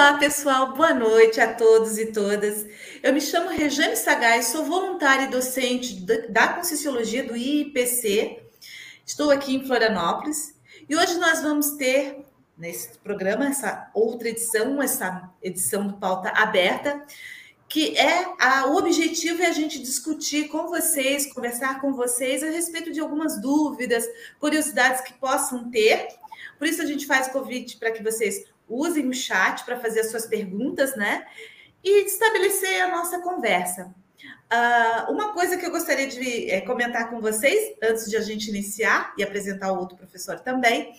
Olá, pessoal, boa noite a todos e todas. Eu me chamo Rejane Sagaz, sou voluntária e docente da Conscienciologia do IPC. Estou aqui em Florianópolis e hoje nós vamos ter nesse programa essa outra edição, essa edição do Pauta Aberta, que é a, o objetivo é a gente discutir com vocês, conversar com vocês a respeito de algumas dúvidas, curiosidades que possam ter. Por isso a gente faz convite para que vocês usem o chat para fazer as suas perguntas, né? E estabelecer a nossa conversa. Uh, uma coisa que eu gostaria de é, comentar com vocês, antes de a gente iniciar e apresentar o outro professor também,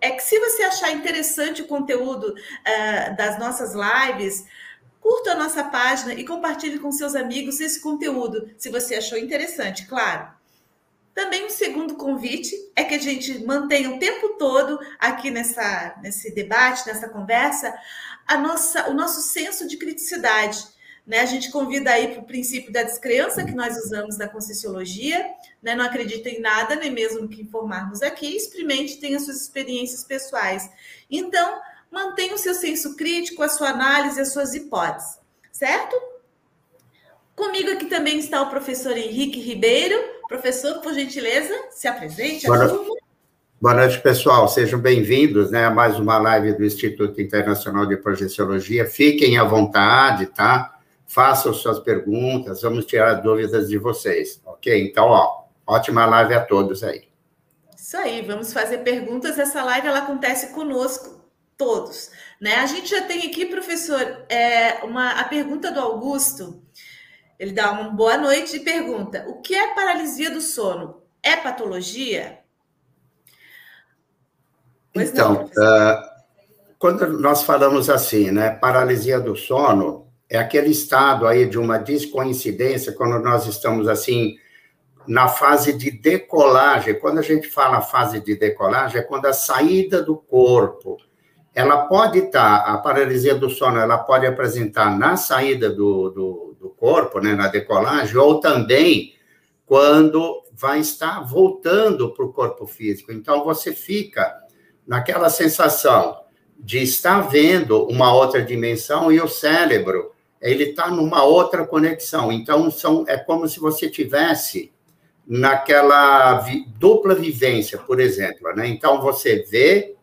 é que se você achar interessante o conteúdo uh, das nossas lives, curta a nossa página e compartilhe com seus amigos esse conteúdo, se você achou interessante, claro. Também um segundo convite é que a gente mantenha o tempo todo aqui nessa, nesse debate, nessa conversa, a nossa, o nosso senso de criticidade. Né? A gente convida aí para o princípio da descrença que nós usamos da Conscienciologia, né? não acredita em nada, nem mesmo que informarmos aqui, experimente, tenha suas experiências pessoais. Então, mantenha o seu senso crítico, a sua análise, as suas hipóteses, certo? Comigo aqui também está o professor Henrique Ribeiro. Professor, por gentileza, se apresente. Boa, noite, Boa noite, pessoal. Sejam bem-vindos né, a mais uma live do Instituto Internacional de Projeciologia. Fiquem à vontade, tá? Façam suas perguntas, vamos tirar dúvidas de vocês, ok? Então, ó, ótima live a todos aí. Isso aí, vamos fazer perguntas. Essa live ela acontece conosco, todos. Né? A gente já tem aqui, professor, é, uma, a pergunta do Augusto. Ele dá uma boa noite e pergunta: o que é paralisia do sono? É patologia? Pois então, não, uh, quando nós falamos assim, né, paralisia do sono é aquele estado aí de uma descoincidência quando nós estamos assim na fase de decolagem. Quando a gente fala fase de decolagem, é quando a saída do corpo, ela pode estar, tá, a paralisia do sono, ela pode apresentar na saída do, do do corpo, né, na decolagem, ou também quando vai estar voltando para o corpo físico. Então, você fica naquela sensação de estar vendo uma outra dimensão e o cérebro, ele está numa outra conexão. Então, são, é como se você tivesse naquela vi, dupla vivência, por exemplo. Né? Então, você vê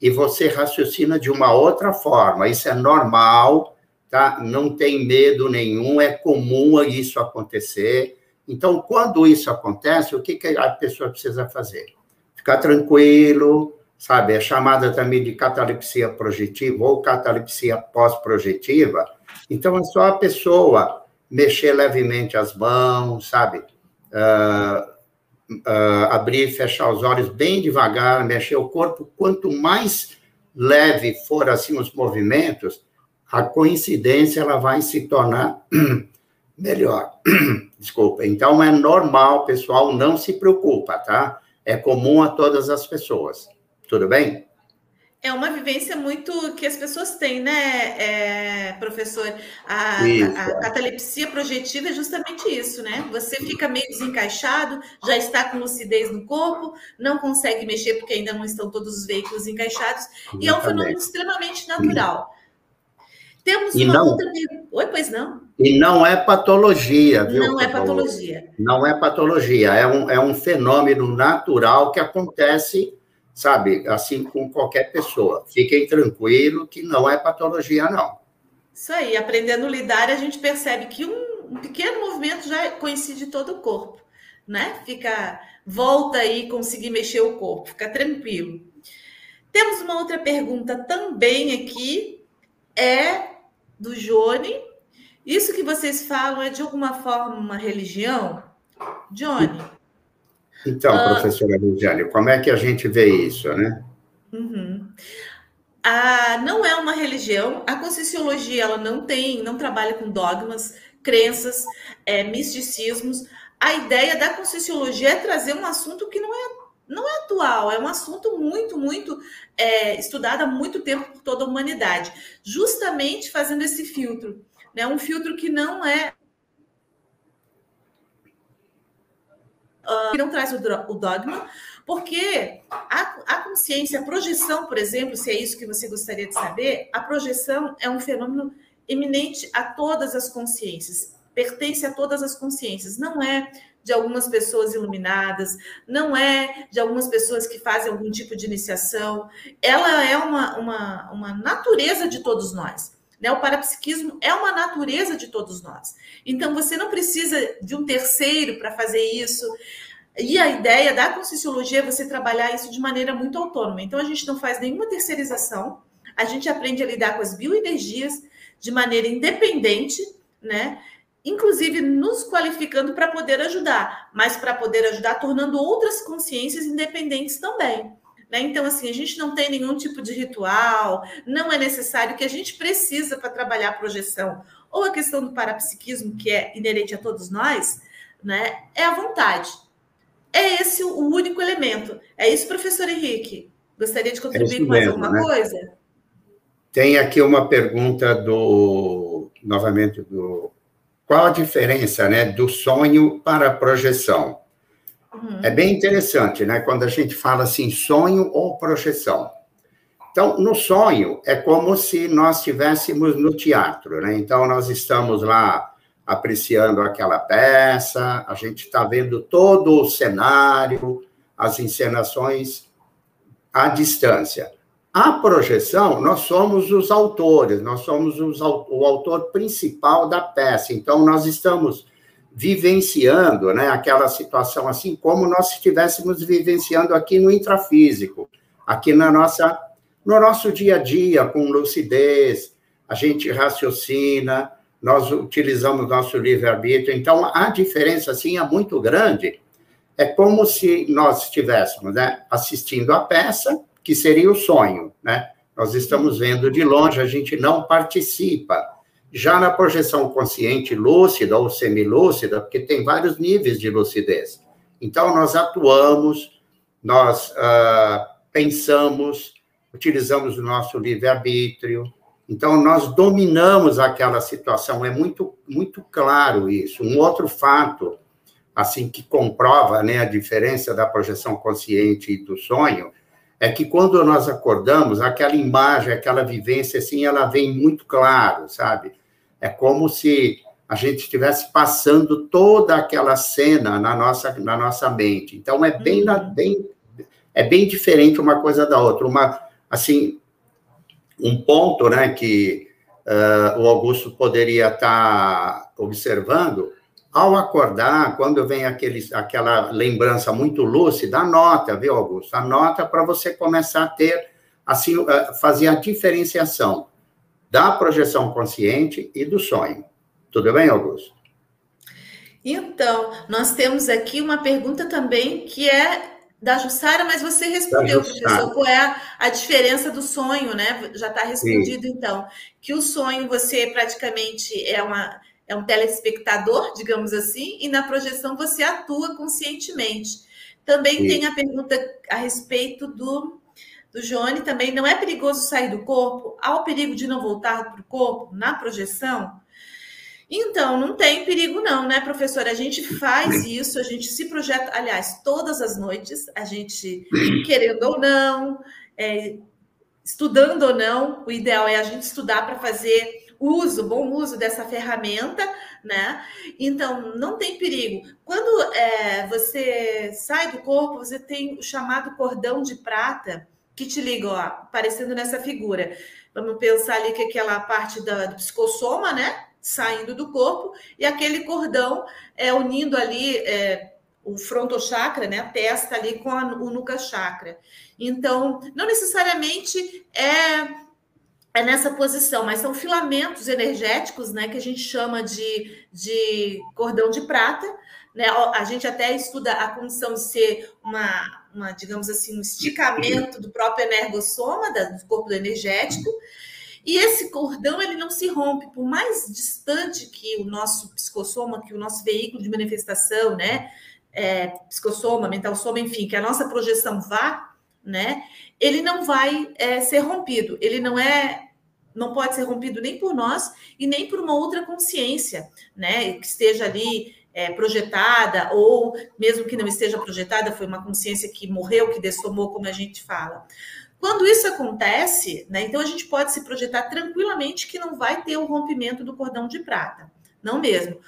e você raciocina de uma outra forma. Isso é normal, tá? Não tem medo nenhum, é comum isso acontecer. Então, quando isso acontece, o que, que a pessoa precisa fazer? Ficar tranquilo, sabe? É chamada também de catalepsia projetiva ou catalepsia pós-projetiva. Então, é só a pessoa mexer levemente as mãos, sabe? Uh, uh, abrir e fechar os olhos bem devagar, mexer o corpo. Quanto mais leve for assim os movimentos, a coincidência ela vai se tornar melhor. Desculpa. Então é normal, pessoal, não se preocupa, tá? É comum a todas as pessoas. Tudo bem? É uma vivência muito que as pessoas têm, né, é, professor? A, a, catalepsia projetiva é justamente isso, né? Você fica meio desencaixado, já está com lucidez no corpo, não consegue mexer porque ainda não estão todos os veículos encaixados, Exatamente. e é um fenômeno extremamente natural. Temos e uma não, outra. Oi, pois não. E não é patologia, viu? Não é patologia. Não é patologia, é um, é um fenômeno natural que acontece, sabe, assim com qualquer pessoa. Fiquem tranquilos que não é patologia, não. Isso aí, aprendendo a lidar, a gente percebe que um, um pequeno movimento já coincide todo o corpo, né? Fica, volta aí, conseguir mexer o corpo, fica tranquilo. Temos uma outra pergunta também aqui, é do Johnny. Isso que vocês falam é de alguma forma uma religião? Johnny? Então, uh, professora Luciane, como é que a gente vê isso, né? Uhum. Ah, não é uma religião. A Conscienciologia ela não tem, não trabalha com dogmas, crenças, é, misticismos. A ideia da Conscienciologia é trazer um assunto que não é não é atual, é um assunto muito, muito é, estudado há muito tempo por toda a humanidade, justamente fazendo esse filtro, né? Um filtro que não é uh, que não traz o, dogma, Porque a, a consciência, a projeção, por exemplo, se é isso que você gostaria de saber, a projeção é um fenômeno eminente a todas as consciências, pertence a todas as consciências, não é de algumas pessoas iluminadas, não é de algumas pessoas que fazem algum tipo de iniciação, ela é uma, uma, uma natureza de todos nós. Né? O parapsiquismo é uma natureza de todos nós. Então, você não precisa de um terceiro para fazer isso. E a ideia da Conscienciologia é você trabalhar isso de maneira muito autônoma. Então, a gente não faz nenhuma terceirização, a gente aprende a lidar com as bioenergias de maneira independente, né? Inclusive nos qualificando para poder ajudar, mas para poder ajudar tornando outras consciências independentes também. Né? Então, assim, a gente não tem nenhum tipo de ritual, não é necessário que a gente precisa para trabalhar a projeção ou a questão do parapsiquismo, que é inerente a todos nós, né? é a vontade. É esse o único elemento. É isso, professor Henrique? Gostaria de contribuir é com mais alguma né? coisa? Tem aqui uma pergunta do, novamente, do qual a diferença né, do sonho para a projeção? Uhum. É bem interessante, né? Quando a gente fala assim, sonho ou projeção. Então, no sonho, é como se nós estivéssemos no teatro, né? Então, nós estamos lá apreciando aquela peça, a gente está vendo todo o cenário, as encenações à distância. A projeção, nós somos os autores, nós somos os, o autor principal da peça. Então, nós estamos vivenciando né, aquela situação assim como nós estivéssemos vivenciando aqui no intrafísico, aqui na nossa, no nosso dia a dia, com lucidez, a gente raciocina, nós utilizamos nosso livre-arbítrio. Então, a diferença, assim, é muito grande. É como se nós estivéssemos né, assistindo a peça que seria o sonho, né? Nós estamos vendo de longe, a gente não participa. Já na projeção consciente lúcida ou semilúcida, porque tem vários níveis de lucidez. Então, nós atuamos, nós uh, pensamos, utilizamos o nosso livre-arbítrio. Então, nós dominamos aquela situação. É muito, muito claro isso. Um outro fato, assim, que comprova né, a diferença da projeção consciente e do sonho, é que quando nós acordamos, aquela imagem, aquela vivência, assim, ela vem muito claro, sabe? É como se a gente estivesse passando toda aquela cena na nossa, na nossa mente. Então, é bem, uhum. bem, é bem diferente uma coisa da outra. Uma, assim, um ponto, né, que uh, o Augusto poderia estar tá observando ao acordar, quando vem aquele, aquela lembrança muito lúcida, anota, viu, Augusto? Anota para você começar a ter, assim, eh, fazer a diferenciação da projeção consciente e do sonho. Tudo bem, Augusto? Então, nós temos aqui uma pergunta também que é da Jussara, mas você respondeu, professor, qual é a, a, diferença do sonho, né? Já está respondido, Sim. então. Que o sonho, você praticamente é uma é um telespectador, digamos assim, e na projeção você atua conscientemente. Também Sim. tem a pergunta a respeito do, do Johnny, também não é perigoso sair do corpo? Há o perigo de não voltar para o corpo na projeção? Então, não tem perigo não, né, professora? A gente faz isso, a gente se projeta, aliás, todas as noites, a gente, querendo ou não, é, estudando ou não, o ideal é a gente estudar para fazer uso, bom uso dessa ferramenta, né? Então, não tem perigo. Quando é, você sai do corpo, você tem o chamado cordão de prata que te liga, ó, aparecendo nessa figura. Vamos pensar ali que aquela parte da, do psicossoma, né? Saindo do corpo, e aquele cordão é unindo ali é, o frontochakra, né? A testa ali com a, o nuca chakra. Então, não necessariamente é é nessa posição, mas são filamentos energéticos, né, que a gente chama de, de cordão de prata, né? A gente até estuda a condição de ser uma, uma digamos assim, um esticamento do próprio energossoma, do corpo energético. E esse cordão ele não se rompe, por mais distante que o nosso psicossoma, que o nosso veículo de manifestação, né, é, psicossoma, mental soma, enfim, que a nossa projeção vá, né, ele não vai é, ser rompido, ele não é não pode ser rompido nem por nós e nem por uma outra consciência, né, que esteja ali é, projetada, ou mesmo que não esteja projetada, foi uma consciência que morreu, que dessomou, como a gente fala. Quando isso acontece, né, então a gente pode se projetar tranquilamente que não vai ter o rompimento do cordão de prata. Não mesmo.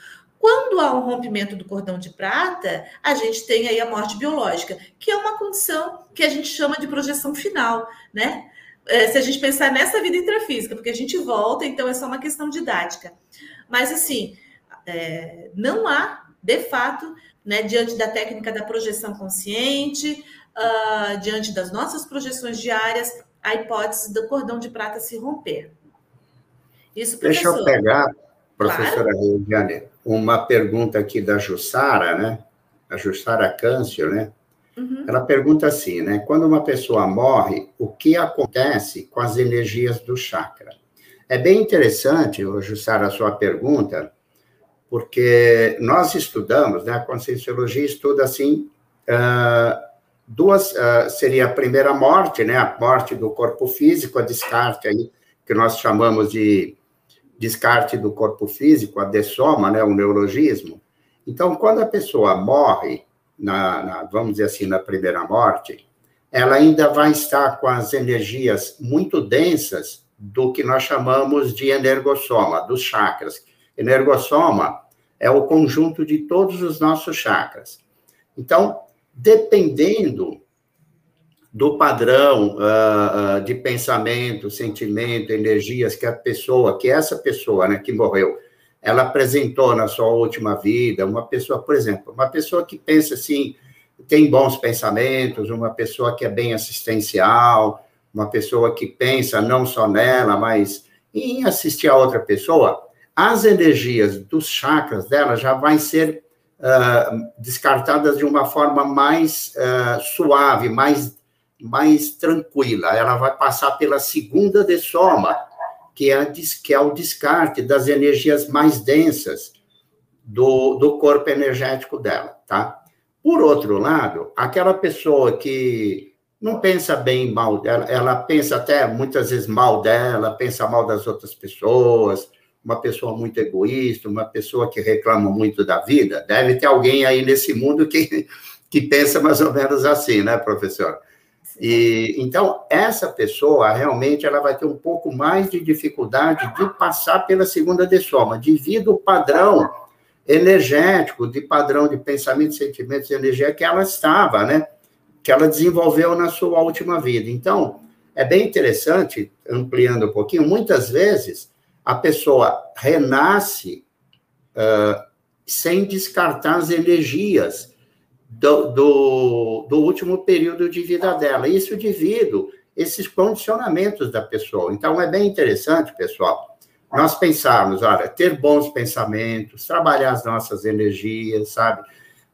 Quando há um rompimento do cordão de prata, a gente tem aí a morte biológica, que é uma condição que a gente chama de projeção final, né? É, se a gente pensar nessa vida intrafísica, porque a gente volta, então é só uma questão didática. Mas, assim, é, não há, de fato, né, diante da técnica da projeção consciente, uh, diante das nossas projeções diárias, a hipótese do cordão de prata se romper. Isso, professor. Deixa eu pegar, professora claro. Regiane, uma pergunta aqui da Jussara, né? A Jussara Câncio, né? Uhum. Ela pergunta assim, né? Quando uma pessoa morre, o que acontece com as energias do chakra? É bem interessante, Jussara, a sua pergunta, porque nós estudamos, né? A Conscienciologia estuda assim, uh, duas, uh, seria a primeira morte, né? A morte do corpo físico, a descarte aí, que nós chamamos de descarte do corpo físico, a dessoma, né? O neurologismo. Então, quando a pessoa morre, na, na, vamos dizer assim, na primeira morte, ela ainda vai estar com as energias muito densas do que nós chamamos de energossoma, dos chakras. Energossoma é o conjunto de todos os nossos chakras. Então, dependendo do padrão uh, de pensamento, sentimento, energias que a pessoa, que essa pessoa, né, que morreu, ela apresentou na sua última vida, uma pessoa, por exemplo, uma pessoa que pensa assim, tem bons pensamentos, uma pessoa que é bem assistencial, uma pessoa que pensa não só nela, mas em assistir a outra pessoa, as energias dos chakras dela já vão ser uh, descartadas de uma forma mais uh, suave, mais, mais tranquila. Ela vai passar pela segunda de soma, que é, que é o descarte das energias mais densas do, do corpo energético dela, tá? Por outro lado, aquela pessoa que não pensa bem mal dela, ela pensa até muitas vezes mal dela, pensa mal das outras pessoas, uma pessoa muito egoísta, uma pessoa que reclama muito da vida, deve ter alguém aí nesse mundo que, que pensa mais ou menos assim, né, professor? E então essa pessoa realmente ela vai ter um pouco mais de dificuldade de passar pela segunda dessoma, devido ao padrão energético, de padrão de pensamento, sentimentos e energia que ela estava, né? Que ela desenvolveu na sua última vida. Então, é bem interessante, ampliando um pouquinho, muitas vezes a pessoa renasce uh, sem descartar as energias do, do, do, último período de vida dela. Isso devido esses condicionamentos da pessoa. Então, é bem interessante, pessoal, nós pensarmos, olha, ter bons pensamentos, trabalhar as nossas energias, sabe?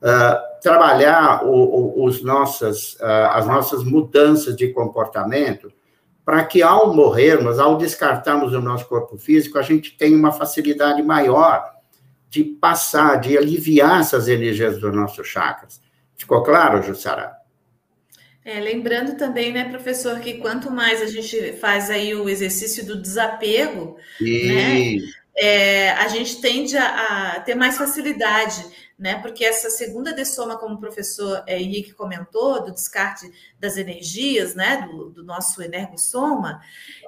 Uh, trabalhar o, o, os nossas, uh, as nossas mudanças de comportamento, para que ao morrermos, ao descartarmos o nosso corpo físico, a gente tenha uma facilidade maior de passar, de aliviar essas energias dos nossos chakras. Ficou claro, Jussara? É, lembrando também, né, professor, que quanto mais a gente faz aí o exercício do desapego, né, é, a gente tende a, a, ter mais facilidade, né, porque essa segunda dessoma, como o professor é, Henrique comentou, do descarte das energias, né, do, do nosso energossoma,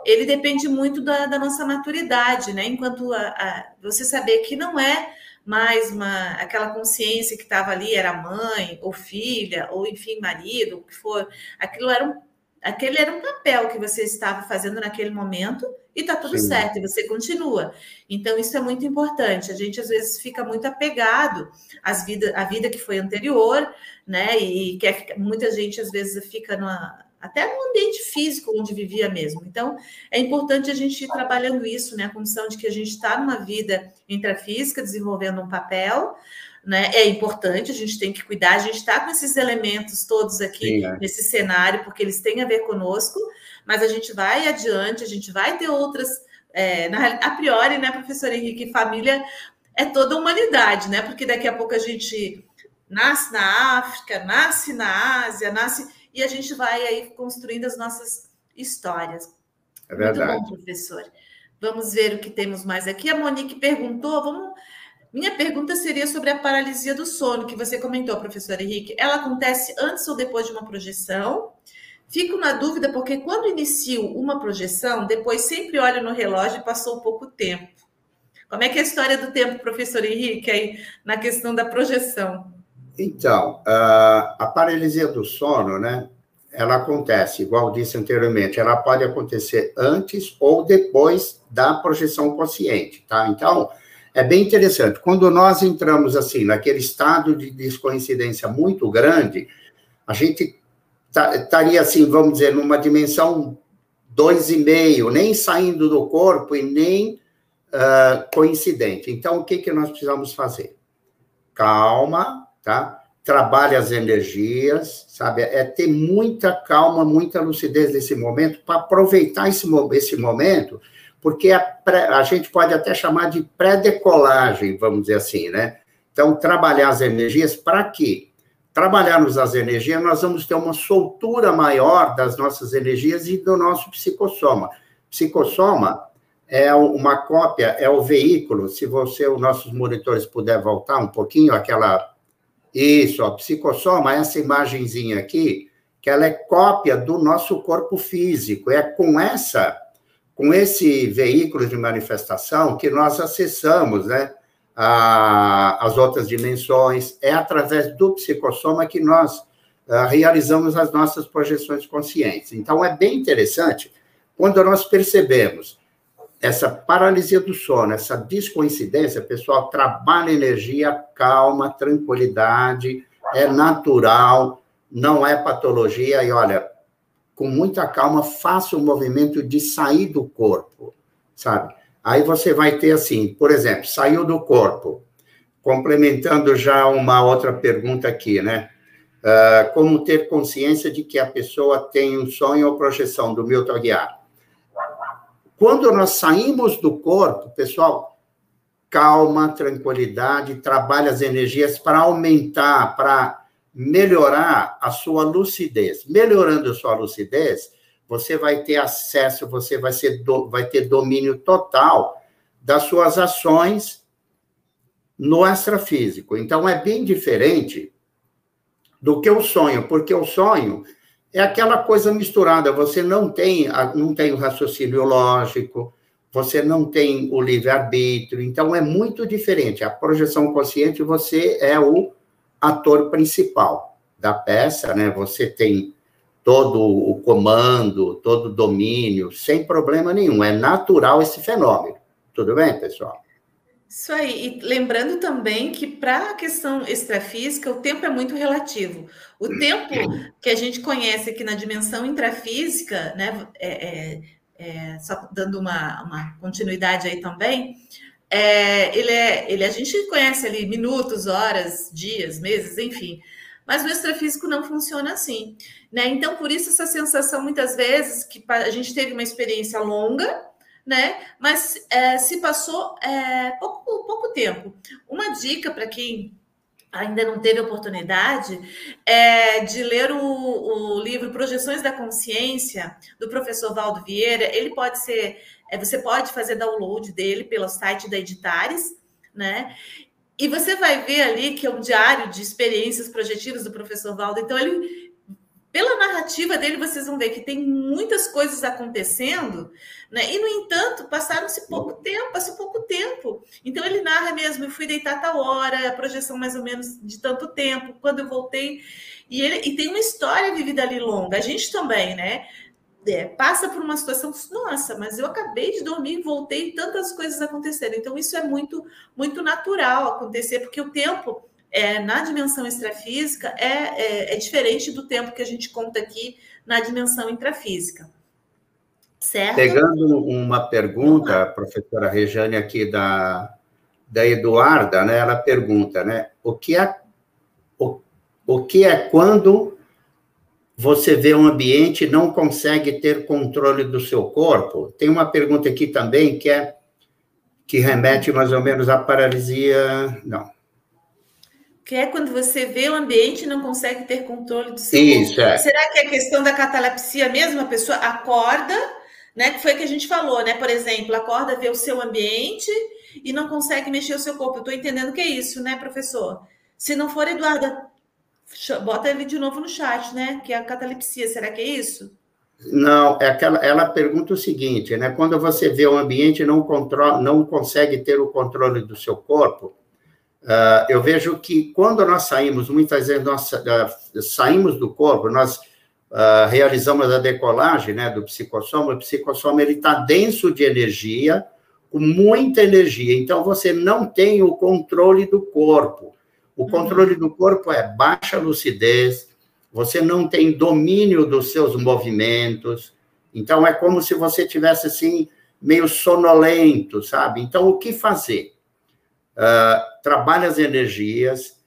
ele depende muito da, da nossa maturidade, né, enquanto a, a, você saber que não é mais uma, aquela consciência que estava ali era mãe ou filha ou enfim marido, o que for, aquilo era um, aquele era um papel que você estava fazendo naquele momento e está tudo Sim. certo, e você continua. Então, isso é muito importante. A gente às vezes fica muito apegado às vida, à vida que foi anterior, né? E quer muita gente às vezes fica numa, até no ambiente físico onde vivia mesmo. Então, é importante a gente ir trabalhando isso, né? A condição de que a gente está numa vida intrafísica, desenvolvendo um papel, né? É importante, a gente tem que cuidar, a gente está com esses elementos todos aqui Sim, é. nesse cenário, porque eles têm a ver conosco, mas a gente vai adiante, a gente vai ter outras. É, na, a priori, né, professor Henrique, família é toda a humanidade, né? Porque daqui a pouco a gente nasce na África, nasce na Ásia, nasce e a gente vai aí construindo as nossas histórias. É verdade. Muito bom, professor. Vamos ver o que temos mais aqui. A Monique perguntou, vamos Minha pergunta seria sobre a paralisia do sono, que você comentou, professor Henrique. Ela acontece antes ou depois de uma projeção? Fico na dúvida porque quando inicio uma projeção, depois sempre olho no relógio e passou pouco tempo. Como é que é a história do tempo, professor Henrique, aí na questão da projeção? Então, a paralisia do sono, né? Ela acontece, igual disse anteriormente, ela pode acontecer antes ou depois da projeção consciente, tá? Então, é bem interessante. Quando nós entramos assim naquele estado de descoincidência muito grande, a gente estaria assim, vamos dizer, numa dimensão dois e meio, nem saindo do corpo e nem uh, coincidente. Então, o que que nós precisamos fazer? Calma, tá? Trabalhe as energias, sabe? É ter muita calma, muita lucidez nesse momento para aproveitar esse, esse momento porque a, pré, a gente pode até chamar de pré-decolagem, vamos dizer assim, né? Então, trabalhar as energias para quê? Trabalharmos as energias, nós vamos ter uma soltura maior das nossas energias e do nosso psicossoma. Psicossoma é uma cópia, é o veículo, se você, os nossos monitores puder voltar um pouquinho, aquela... Isso, ó, psicossoma, essa imagenzinha aqui, que ela é cópia do nosso corpo físico. É com essa com esse veículo de manifestação que nós acessamos, né, a, as outras dimensões, é através do psicossoma que nós a, ah, realizamos as nossas projeções conscientes. Então, é bem interessante quando nós percebemos essa paralisia do sono, essa descoincidência, pessoal, trabalha energia, calma, tranquilidade, é natural, não é patologia, e olha, com muita calma, faça o movimento de sair do corpo, sabe? Aí você vai ter assim, por exemplo, saiu do corpo, complementando já uma outra pergunta aqui, né? Uh, como ter consciência de que a pessoa tem um sonho ou projeção do Milton Aguiar? Quando nós saímos do corpo, pessoal, calma, tranquilidade, trabalha as energias para aumentar, para melhorar a sua lucidez. Melhorando a sua lucidez, você vai ter acesso, você vai, ser do, vai ter domínio total das suas ações no extrafísico. Então, é bem diferente do que o sonho, porque o sonho é aquela coisa misturada. Você não tem, não tem o raciocínio lógico, você não tem o livre-arbítrio. Então, é muito diferente. A projeção consciente, você é o ator principal da peça, né? Você tem todo o comando, todo o domínio, sem problema nenhum. É natural esse fenômeno. Tudo bem, pessoal? Isso aí. E lembrando também que para a questão extrafísica, o tempo é muito relativo. O tempo que a gente conhece aqui na dimensão intrafísica, né? É, é, é, só dando uma, uma continuidade aí também, é, ele é, ele a gente conhece ali minutos, horas, dias, meses, enfim. Mas o extrafísico não funciona assim, né? Então, por isso essa sensação muitas vezes que a gente teve uma experiência longa, né? Mas é, se passou é, pouco, pouco tempo. Uma dica para quem ainda não teve oportunidade é de ler o, o livro Projeções da Consciência do professor Valdo Vieira. Ele pode ser é, você pode fazer download dele pelo site da Editares, né? E você vai ver ali que é um diário de experiências projetivas do professor Valdo. Então, ele, pela narrativa dele, vocês vão ver que tem muitas coisas acontecendo, né? E, no entanto, passaram-se pouco tempo, passou pouco tempo. Então, ele narra mesmo, eu fui deitar tal hora, a projeção mais ou menos de tanto tempo, quando eu voltei. E, ele, e tem uma história vivida ali longa. A gente também, né? É, passa por uma situação, nossa, mas eu acabei de dormir e voltei tantas coisas aconteceram. Então, isso é muito, muito natural acontecer, porque o tempo é, na dimensão extrafísica é, é, é, diferente do tempo que a gente conta aqui na dimensão intrafísica. Certo? Pegando uma pergunta, professora Rejane, aqui da, da Eduarda, né? Ela pergunta, né? O que é, o, o que é quando você vê um ambiente e não consegue ter controle do seu corpo? Tem uma pergunta aqui também que é que remete mais ou menos à paralisia, não. Que é quando você vê o ambiente e não consegue ter controle do seu Isso, corpo. É. Será que é questão da catalepsia mesmo? A pessoa acorda, né? Que foi que a gente falou, né? Por exemplo, acorda, vê o seu ambiente e não consegue mexer o seu corpo. Eu estou entendendo que é isso, né, professor? Se não for, Eduarda, bota ele de novo no chat, né? Que é a catalepsia, será que é isso? Não, é aquela, ela pergunta o seguinte, né? Quando você vê o ambiente não, controla, não consegue ter o controle do seu corpo, uh, eu vejo que quando nós saímos, muitas vezes nós uh, saímos do corpo, nós uh, realizamos a decolagem né, do psicossoma, o psicossoma ele está denso de energia, com muita energia, então você não tem o controle do corpo. O controle do corpo é baixa lucidez, você não tem domínio dos seus movimentos, então é como se você tivesse assim meio sonolento, sabe? Então o que fazer? Uh, trabalha as energias,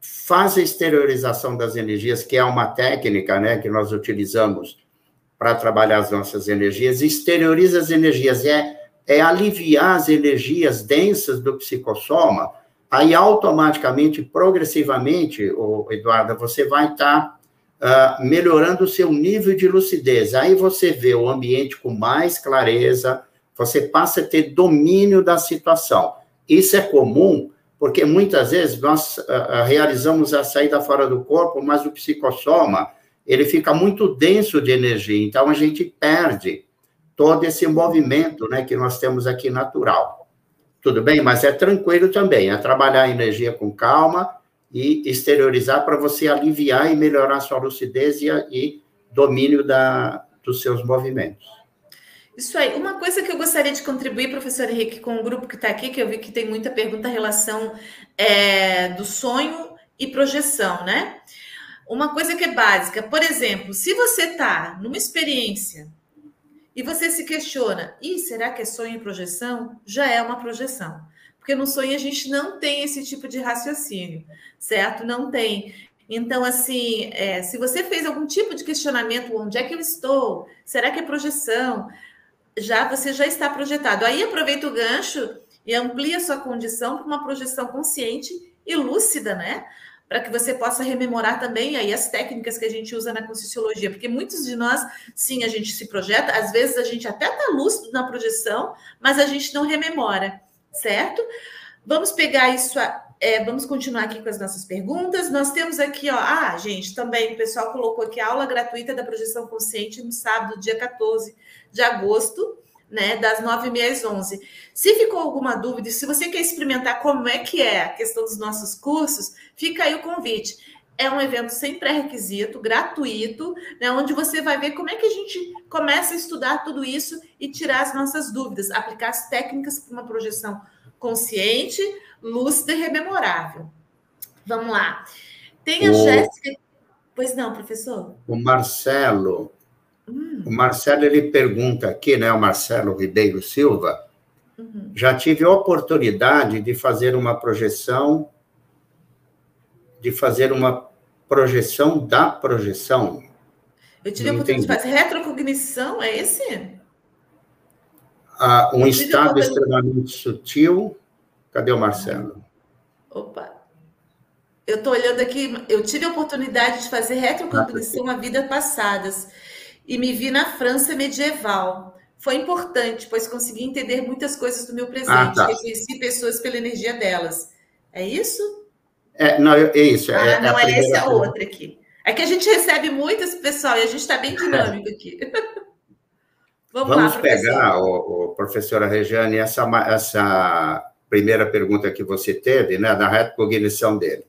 faz a exteriorização das energias, que é uma técnica, né, que nós utilizamos para trabalhar as nossas energias, exterioriza as energias, é, é aliviar as energias densas do psicossoma, aí automaticamente, progressivamente, oh, Eduarda, você vai estar tá, uh, melhorando o seu nível de lucidez. Aí você vê o ambiente com mais clareza, você passa a ter domínio da situação. Isso é comum, porque muitas vezes nós uh, realizamos a saída fora do corpo, mas o psicossoma, ele fica muito denso de energia, então a gente perde todo esse movimento, né, que nós temos aqui natural tudo bem? Mas é tranquilo também, é trabalhar a energia com calma e exteriorizar para você aliviar e melhorar sua lucidez e, e domínio da, dos seus movimentos. Isso aí. Uma coisa que eu gostaria de contribuir, professor Henrique, com o grupo que está aqui, que eu vi que tem muita pergunta em relação é, do sonho e projeção, né? Uma coisa que é básica, por exemplo, se você está numa experiência e você se questiona, e será que é sonho e projeção? Já é uma projeção. Porque no sonho a gente não tem esse tipo de raciocínio, certo? Não tem. Então, assim, é, se você fez algum tipo de questionamento, onde é que eu estou? Será que é projeção? Já você já está projetado. Aí aproveita o gancho e amplia sua condição para uma projeção consciente e lúcida, né? Para que você possa rememorar também aí as técnicas que a gente usa na Conscienciologia, porque muitos de nós, sim, a gente se projeta, às vezes a gente até está lúcido na projeção, mas a gente não rememora, certo? Vamos pegar isso, é, vamos continuar aqui com as nossas perguntas. Nós temos aqui, ó, ah, gente, também o pessoal colocou aqui a aula gratuita da projeção consciente no sábado, dia 14 de agosto né, das 9h30 às 11 Se ficou alguma dúvida, se você quer experimentar como é que é a questão dos nossos cursos, fica aí o convite. É um evento sem pré-requisito, gratuito, né, onde você vai ver como é que a gente começa a estudar tudo isso e tirar as nossas dúvidas, aplicar as técnicas para uma projeção consciente, lúcida e rememorável. Vamos lá. Tem a o... Jéssica. Pois não, professor? O Marcelo Hum. O Marcelo ele pergunta aqui, né? O Marcelo Ribeiro Silva. Uhum. Já tive a oportunidade de fazer uma projeção, de fazer uma projeção da projeção. Eu tive Não a oportunidade entendi. de fazer retrocognição, é esse? Ah, um estado extremamente sutil. Cadê o Marcelo? Opa. Eu estou olhando aqui, eu tive a oportunidade de fazer retrocognição a vidas passadas e me vi na França medieval. Foi importante, pois consegui entender muitas coisas do meu presente. Ah, tá. Reconheci pessoas pela energia delas. É isso? É, não, é isso. É, ah, é não, é essa outra aqui. É que a gente recebe muitas, pessoal, e a gente está bem dinâmico aqui. Vamos, Vamos lá, pegar, o, o, professora Regiane, essa, essa primeira pergunta que você teve, né, da retrocognição dele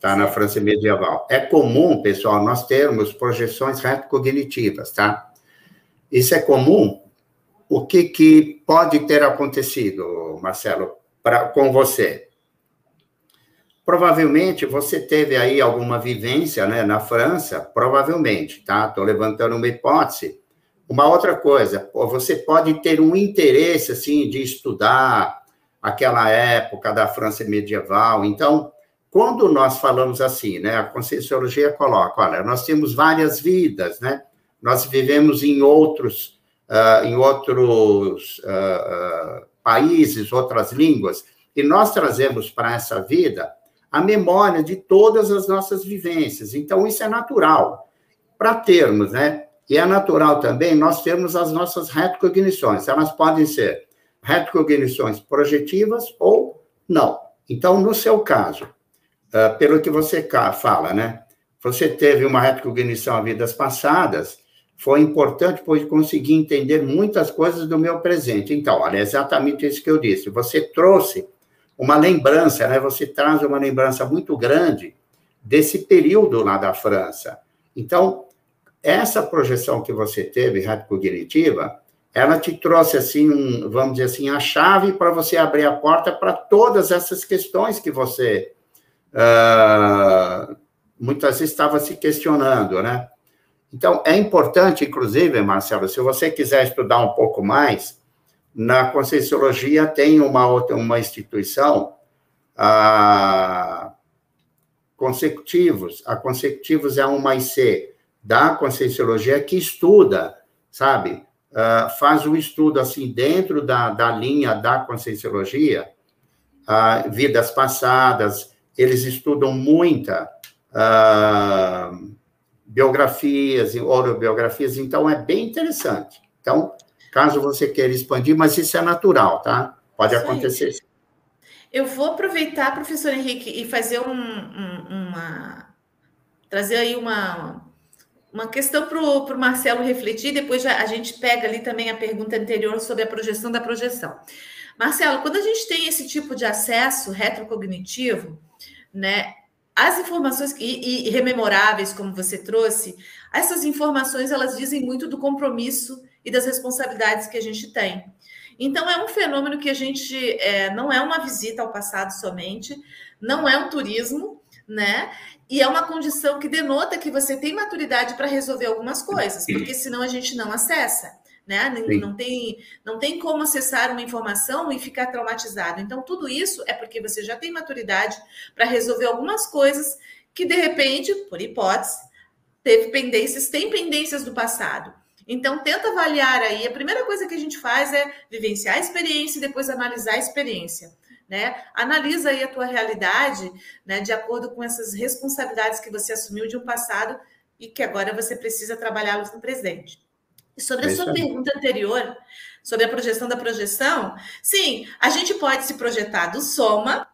tá? Na França medieval. É comum, pessoal, nós termos projeções retrocognitivas, tá? Isso é comum. O que, que pode ter acontecido, Marcelo, pra, com você? Provavelmente você teve aí alguma vivência né, na França, provavelmente, tá? Estou levantando uma hipótese. Uma outra coisa, você pode ter um interesse, assim, de estudar aquela época da França medieval. Então, quando nós falamos assim, né, a Conscienciologia coloca, olha, nós temos várias vidas, né? Nós vivemos em outros, uh, em outros uh, uh, países, outras línguas, e nós trazemos para essa vida a memória de todas as nossas vivências. Então, isso é natural. Para termos, né, E é natural também nós termos as nossas retrocognições. Elas podem ser retrocognições projetivas ou não. Então, no seu caso, uh, pelo que você fala, né? Você teve uma retrocognição a vidas passadas, foi importante, pois consegui entender muitas coisas do meu presente. Então, olha, é exatamente isso que eu disse. Você trouxe uma lembrança, né? Você traz uma lembrança muito grande desse período lá da França. Então, essa projeção que você teve, retrocognitiva, ela te trouxe, assim, um, vamos dizer assim, a chave para você abrir a porta para todas essas questões que você uh, muitas vezes estava se questionando, né? Então, é importante, inclusive, Marcelo, se você quiser estudar um pouco mais, na Conscienciologia tem uma outra uma instituição, a Consecutivos, a Consecutivos é uma IC da Conscienciologia que estuda, sabe, uh, faz um estudo assim dentro da, da linha da Conscienciologia, uh, vidas passadas, eles estudam muita uh, biografias, autobiografias, então é bem interessante. Então, caso você queira expandir, mas isso é natural, tá? Pode isso acontecer. Aí. Eu vou aproveitar, professor Henrique, e fazer um, um, uma. trazer aí uma, uma questão para o Marcelo refletir, depois já, a gente pega ali também a pergunta anterior sobre a projeção da projeção. Marcelo, quando a gente tem esse tipo de acesso retrocognitivo, né, as informações e, e, rememoráveis, como você trouxe, essas informações elas dizem muito do compromisso e das responsabilidades que a gente tem. Então é um fenômeno que a gente é, não é uma visita ao passado somente, não é um turismo, né? E é uma condição que denota que você tem maturidade para resolver algumas coisas, porque senão a gente não acessa né? Não tem, não tem como acessar uma informação e ficar traumatizado. Então, tudo isso é porque você já tem maturidade para resolver algumas coisas que, de repente, por hipótese, teve pendências, tem pendências do passado. Então, tenta avaliar aí. A primeira coisa que a gente faz é vivenciar a experiência e depois analisar a experiência. Né? Analisa aí a tua realidade, né, de acordo com essas responsabilidades que você assumiu de um passado e que agora você precisa trabalhá-los no presente. Sobre a é sua pergunta anterior, sobre a projeção da projeção, sim, a gente pode se projetar do soma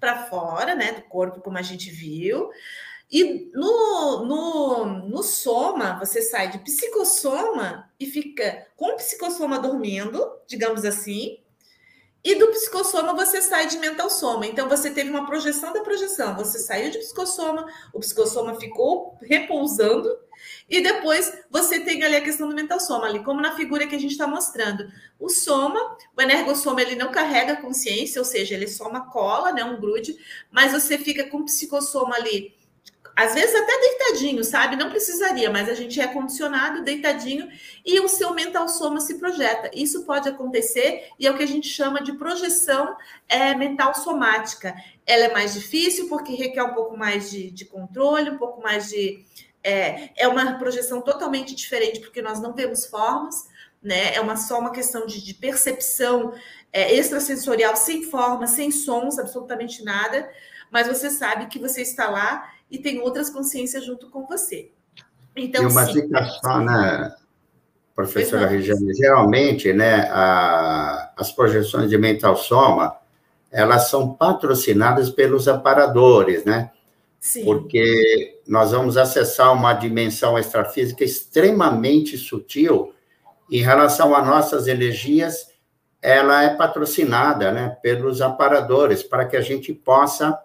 para fora, né, do corpo, como a gente viu. E no, no, no soma, você sai de psicossoma e fica com o psicossoma dormindo, digamos assim, e do psicossoma você sai de mental soma. Então você teve uma projeção da projeção. Você saiu de psicossoma, o psicossoma ficou repousando e depois você tem ali a questão do mental soma, ali como na figura que a gente está mostrando. O soma, o energossoma, ele não carrega consciência, ou seja, ele só uma cola, né, um grude, mas você fica com o psicossoma ali, às vezes até deitadinho, sabe? Não precisaria, mas a gente é condicionado deitadinho e o seu mental soma se projeta. Isso pode acontecer e é o que a gente chama de projeção é, mental somática. Ela é mais difícil porque requer um pouco mais de, de controle, um pouco mais de é, é uma projeção totalmente diferente, porque nós não vemos formas, né? É uma, só uma questão de, de percepção é, extrasensorial, sem forma, sem sons, absolutamente nada, mas você sabe que você está lá e tem outras consciências junto com você. Então, e uma sim, dica só, né, professora Regiane? Geralmente, né, a, as projeções de mental soma, elas são patrocinadas pelos aparadores, né? Sim. Porque nós vamos acessar uma dimensão extrafísica extremamente sutil em relação a nossas energias, ela é patrocinada, né, pelos aparadores, para que a gente possa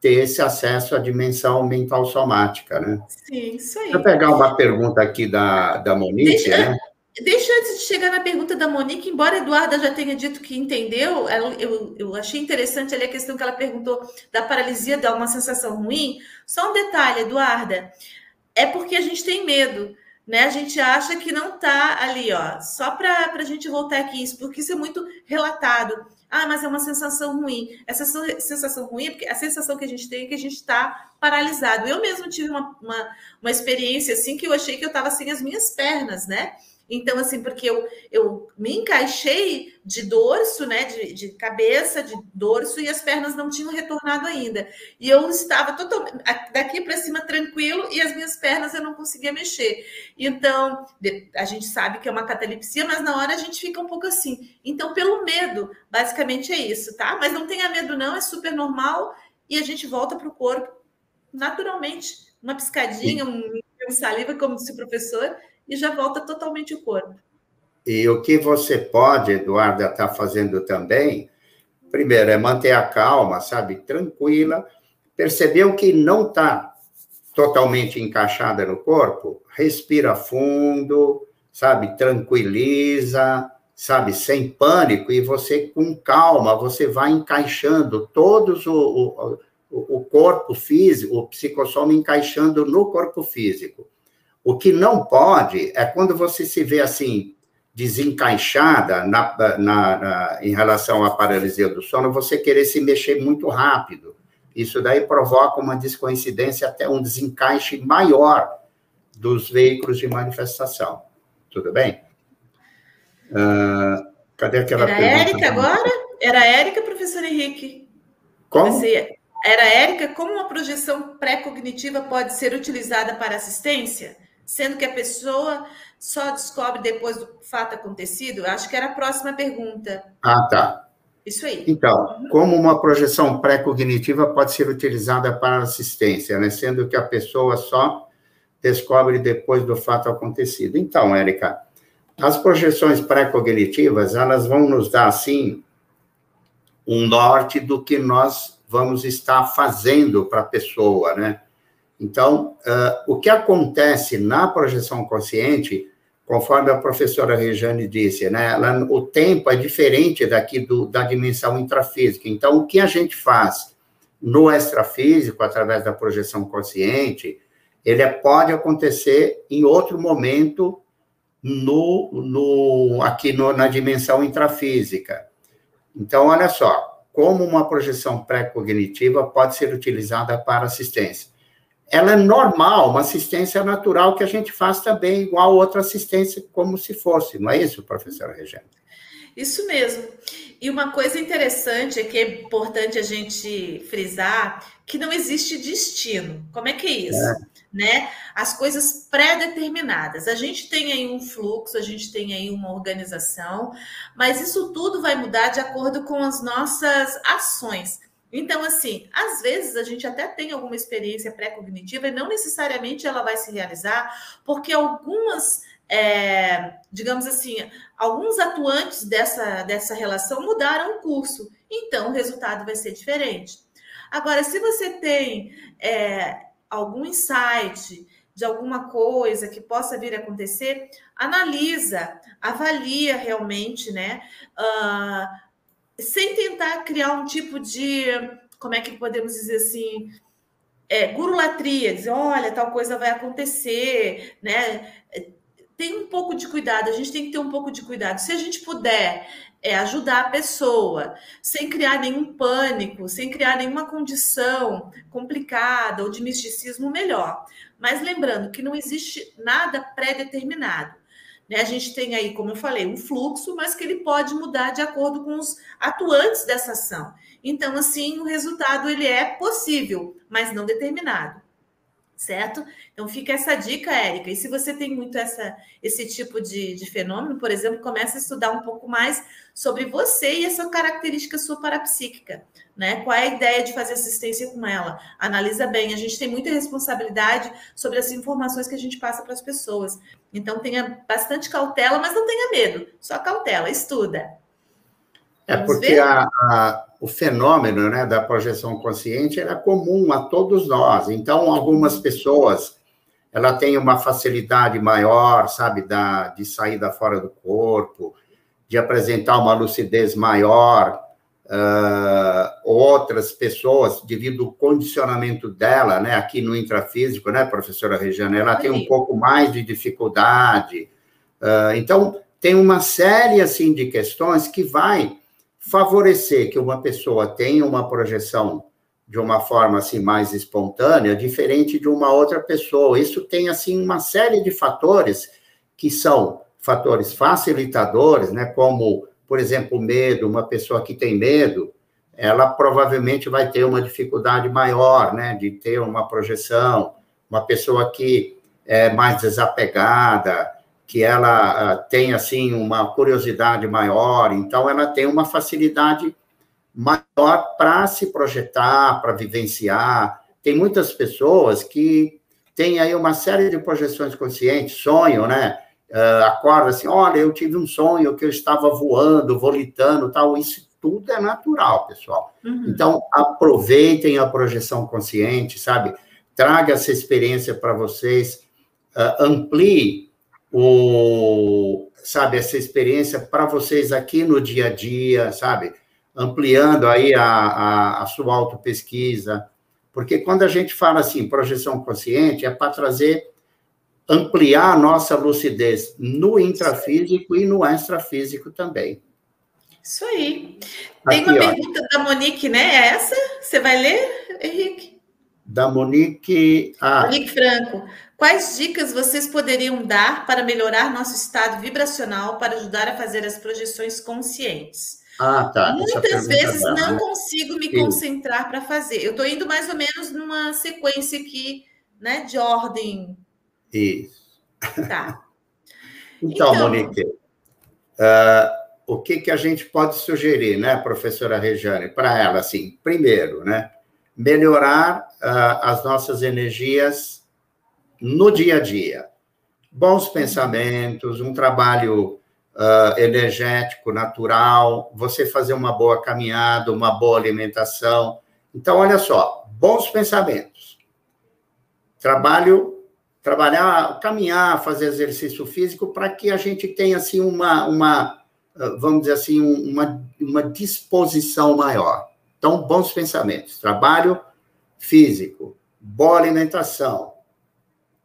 ter esse acesso à dimensão mental somática, né? Sim, isso aí. Deixa eu pegar uma pergunta aqui da, da Monique, Deixa... né? Deixa antes de chegar na pergunta da Monique, embora a Eduarda já tenha dito que entendeu, eu, eu achei interessante ali a questão que ela perguntou da paralisia, dá uma sensação ruim. Só um detalhe, Eduarda, é porque a gente tem medo, né? A gente acha que não está ali, ó. Só para a gente voltar aqui, isso, porque isso é muito relatado. Ah, mas é uma sensação ruim. Essa sensação ruim é porque a sensação que a gente tem é que a gente está paralisado. Eu mesmo tive uma, uma, uma experiência assim que eu achei que eu estava sem as minhas pernas, né? Então, assim, porque eu, eu me encaixei de dorso, né, de, de cabeça, de dorso, e as pernas não tinham retornado ainda. E eu estava totalmente daqui para cima tranquilo, e as minhas pernas eu não conseguia mexer. Então, a gente sabe que é uma catalepsia, mas na hora a gente fica um pouco assim. Então, pelo medo, basicamente é isso, tá? Mas não tenha medo, não, é super normal e a gente volta para o corpo naturalmente. Uma piscadinha, um, um saliva, como disse o professor, e já volta totalmente o corpo. E o que você pode, Eduarda, estar tá fazendo também, primeiro, é manter a calma, sabe, tranquila, percebeu que não está totalmente encaixada no corpo, respira fundo, sabe, tranquiliza, sabe, sem pânico, e você, com calma, você vai encaixando todos o, o, o corpo físico, o psicossoma encaixando no corpo físico. O que não pode é quando você se vê assim, desencaixada na, na, na, em relação à paralisia do sono, você querer se mexer muito rápido. Isso daí provoca uma descoincidência, até um desencaixe maior dos veículos de manifestação. Tudo bem? Uh, cadê aquela Era pergunta? Érica agora? Era Érica, professor Henrique? Como? Você, era Érica, como uma projeção pré-cognitiva pode ser utilizada para assistência? Sendo que a pessoa só descobre depois do fato acontecido? Acho que era a próxima pergunta. Ah, tá. Isso aí. Então, como uma projeção pré-cognitiva pode ser utilizada para assistência, né? sendo que a pessoa só descobre depois do fato acontecido. Então, Érica, as projeções pré-cognitivas, elas vão nos dar, assim, um norte do que nós vamos estar fazendo para a pessoa, né? Então, uh, o que acontece na projeção consciente conforme a professora Rejane disse, né, ela, o tempo é diferente daqui do, da dimensão intrafísica. Então, o que a gente faz no extrafísico, através da projeção consciente, ele é, pode acontecer em outro momento no, no, aqui no, na dimensão intrafísica. Então, olha só, como uma projeção pré-cognitiva pode ser utilizada para assistência ela é normal, uma assistência natural que a gente faz também, igual outra assistência, como se fosse, não é isso, professora Regina? Isso mesmo. E uma coisa interessante é que é importante a gente frisar que não existe destino. Como é que é isso? É. Né? As coisas pré-determinadas. A gente tem aí um fluxo, a gente tem aí uma organização, mas isso tudo vai mudar de acordo com as nossas ações. Então, assim, às vezes a gente até tem alguma experiência pré-cognitiva e não necessariamente ela vai se realizar, porque algumas, é, digamos assim, alguns atuantes dessa, dessa relação mudaram o curso. Então, o resultado vai ser diferente. Agora, se você tem é, algum insight de alguma coisa que possa vir a acontecer, analisa, avalia realmente, né? Uh, sem tentar criar um tipo de, como é que podemos dizer assim, é, gurulatria, dizer, olha, tal coisa vai acontecer, né? Tem um pouco de cuidado, a gente tem que ter um pouco de cuidado. Se a gente puder é, ajudar a pessoa sem criar nenhum pânico, sem criar nenhuma condição complicada ou de misticismo, melhor. Mas lembrando que não existe nada pré-determinado. Né? A gente tem aí, como eu falei, um fluxo, mas que ele pode mudar de acordo com os atuantes dessa ação. Então, assim, o resultado ele é possível, mas não determinado certo? Então fica essa dica, Érica. E se você tem muito essa, esse tipo de, de fenômeno, por exemplo, comece a estudar um pouco mais sobre você e essa característica sua parapsíquica, né? Qual é a ideia de fazer assistência com ela? Analisa bem. A gente tem muita responsabilidade sobre as informações que a gente passa para as pessoas. Então tenha bastante cautela, mas não tenha medo. Só cautela, estuda. É porque a, a, o fenômeno né, da projeção consciente era comum a todos nós. Então, algumas pessoas ela tem uma facilidade maior, sabe, da, de sair da fora do corpo, de apresentar uma lucidez maior. Uh, outras pessoas, devido ao condicionamento dela, né, aqui no intrafísico, né, professora Regiana, ela tem um pouco mais de dificuldade. Uh, então, tem uma série, assim, de questões que vai favorecer que uma pessoa tenha uma projeção de uma forma assim mais espontânea, diferente de uma outra pessoa. Isso tem assim uma série de fatores que são fatores facilitadores, né, como, por exemplo, medo, uma pessoa que tem medo, ela provavelmente vai ter uma dificuldade maior, né, de ter uma projeção. uma pessoa que é mais desapegada, que ela uh, tem assim uma curiosidade maior, então ela tem uma facilidade maior para se projetar, para vivenciar. Tem muitas pessoas que têm aí uma série de projeções conscientes, sonho, né? Uh, acorda assim, olha, eu tive um sonho que eu estava voando, volitando, tal. Isso tudo é natural, pessoal. Uhum. Então, aproveitem a projeção consciente, sabe? Traga essa experiência para vocês, uh, amplie o, sabe, essa experiência para vocês aqui no dia a dia, sabe? Ampliando aí a, a, a sua autopesquisa. Porque quando a gente fala assim, projeção consciente, é para trazer ampliar a nossa lucidez no intrafísico e no extrafísico também. Isso aí. Tem Aqui, uma pergunta da Monique, né? É essa? Você vai ler, Henrique? Da Monique. Ah. Monique Franco. Quais dicas vocês poderiam dar para melhorar nosso estado vibracional para ajudar a fazer as projeções conscientes? Ah, tá. Muitas vezes não né? consigo me concentrar para fazer. Eu estou indo mais ou menos numa sequência aqui, né, de ordem isso. Tá. então, então, Monique, uh, o que, que a gente pode sugerir, né, professora Rejane, para ela, assim, primeiro, né, melhorar uh, as nossas energias no dia a dia. Bons pensamentos, um trabalho uh, energético, natural, você fazer uma boa caminhada, uma boa alimentação. Então, olha só, bons pensamentos. Trabalho trabalhar, caminhar, fazer exercício físico para que a gente tenha assim uma, uma vamos dizer assim, uma, uma disposição maior. Então, bons pensamentos, trabalho físico, boa alimentação,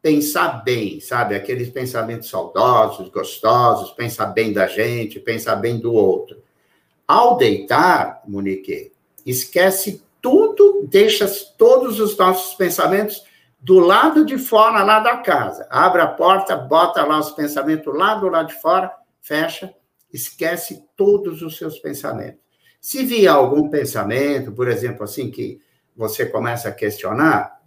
pensar bem, sabe? Aqueles pensamentos saudosos, gostosos, pensar bem da gente, pensar bem do outro. Ao deitar, Monique, esquece tudo, deixa todos os nossos pensamentos do lado de fora lá da casa. Abre a porta, bota lá os pensamentos lá do lado de fora, fecha, esquece todos os seus pensamentos. Se vier algum pensamento, por exemplo, assim, que você começa a questionar,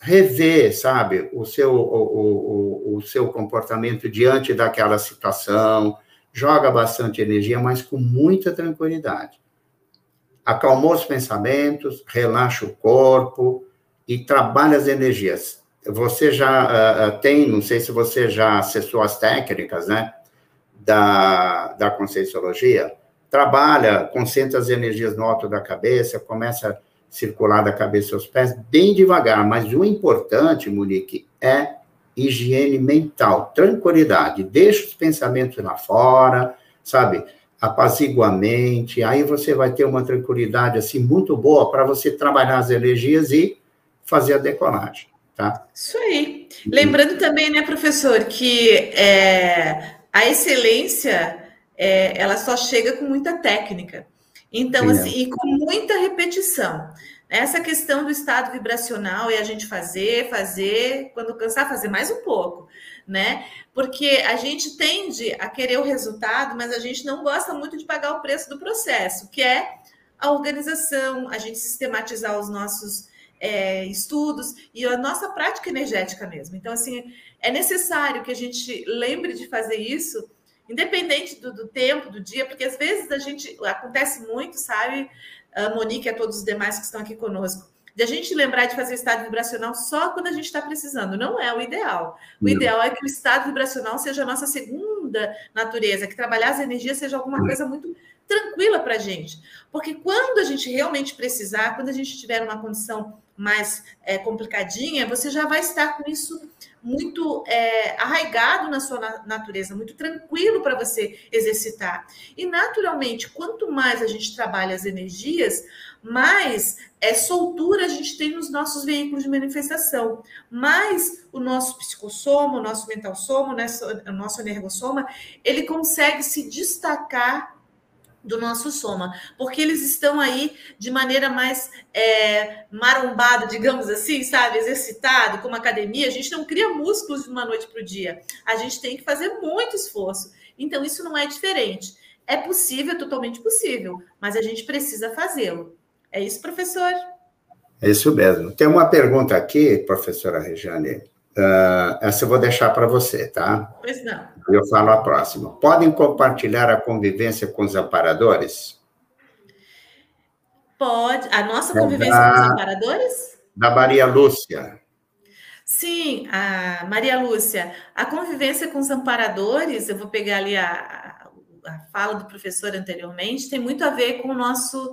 rever, sabe, o seu, o, o, o seu comportamento diante daquela situação, joga bastante energia, mas com muita tranquilidade. Acalmou os pensamentos, relaxa o corpo, e trabalha as energias. Você já uh, tem, não sei se você já acessou as técnicas, né, da, da Conscienciologia, trabalha, concentra as energias no alto da cabeça, começa circular da cabeça aos pés, bem devagar, mas o importante, Monique, é higiene mental, tranquilidade, deixa os pensamentos lá fora, sabe, apazigua a mente, aí você vai ter uma tranquilidade, assim, muito boa para você trabalhar as energias e fazer a decolagem, tá? Isso aí. Lembrando também, né, professor, que é, a excelência é, ela só chega com muita técnica. Então, Sim, assim, é. e com muita repetição. Essa questão do estado vibracional e a gente fazer, fazer, quando cansar, fazer mais um pouco, né? Porque a gente tende a querer o resultado, mas a gente não gosta muito de pagar o preço do processo, que é a organização, a gente sistematizar os nossos é, estudos e a nossa prática energética mesmo. Então, assim, é necessário que a gente lembre de fazer isso, independente do, do tempo, do dia, porque às vezes a gente acontece muito, sabe, a Monique e a todos os demais que estão aqui conosco, de a gente lembrar de fazer o estado vibracional só quando a gente está precisando. Não é o ideal. O Não. ideal é que o estado vibracional seja a nossa segunda natureza, que trabalhar as energias seja alguma coisa muito tranquila para a gente. Porque quando a gente realmente precisar, quando a gente tiver uma condição mais é, complicadinha, você já vai estar com isso muito é, arraigado na sua natureza, muito tranquilo para você exercitar. E naturalmente, quanto mais a gente trabalha as energias, mais é, soltura a gente tem nos nossos veículos de manifestação, mais o nosso psicossoma, o nosso mental soma, o nosso, energossoma, ele consegue se destacar do nosso soma, porque eles estão aí de maneira mais é, marombada, digamos assim, sabe, exercitado, como academia. A gente não cria músculos de uma noite para o dia, a gente tem que fazer muito esforço. Então, isso não é diferente. É possível, é totalmente possível, mas a gente precisa fazê-lo. É isso, professor? É isso mesmo. Tem uma pergunta aqui, professora Regiane. Uh, essa eu vou deixar para você, tá? Pois não. Eu falo a próxima. Podem compartilhar a convivência com os amparadores? Pode. A nossa é convivência da, com os amparadores? Da Maria Lúcia. Sim, a Maria Lúcia. A convivência com os amparadores, eu vou pegar ali a, a fala do professor anteriormente, tem muito a ver com o nosso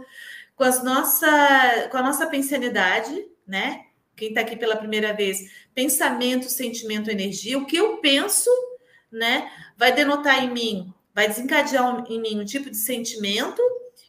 com, as nossa, com a nossa pensanidade, né? Quem está aqui pela primeira vez, pensamento, sentimento, energia. O que eu penso, né, vai denotar em mim, vai desencadear em mim um tipo de sentimento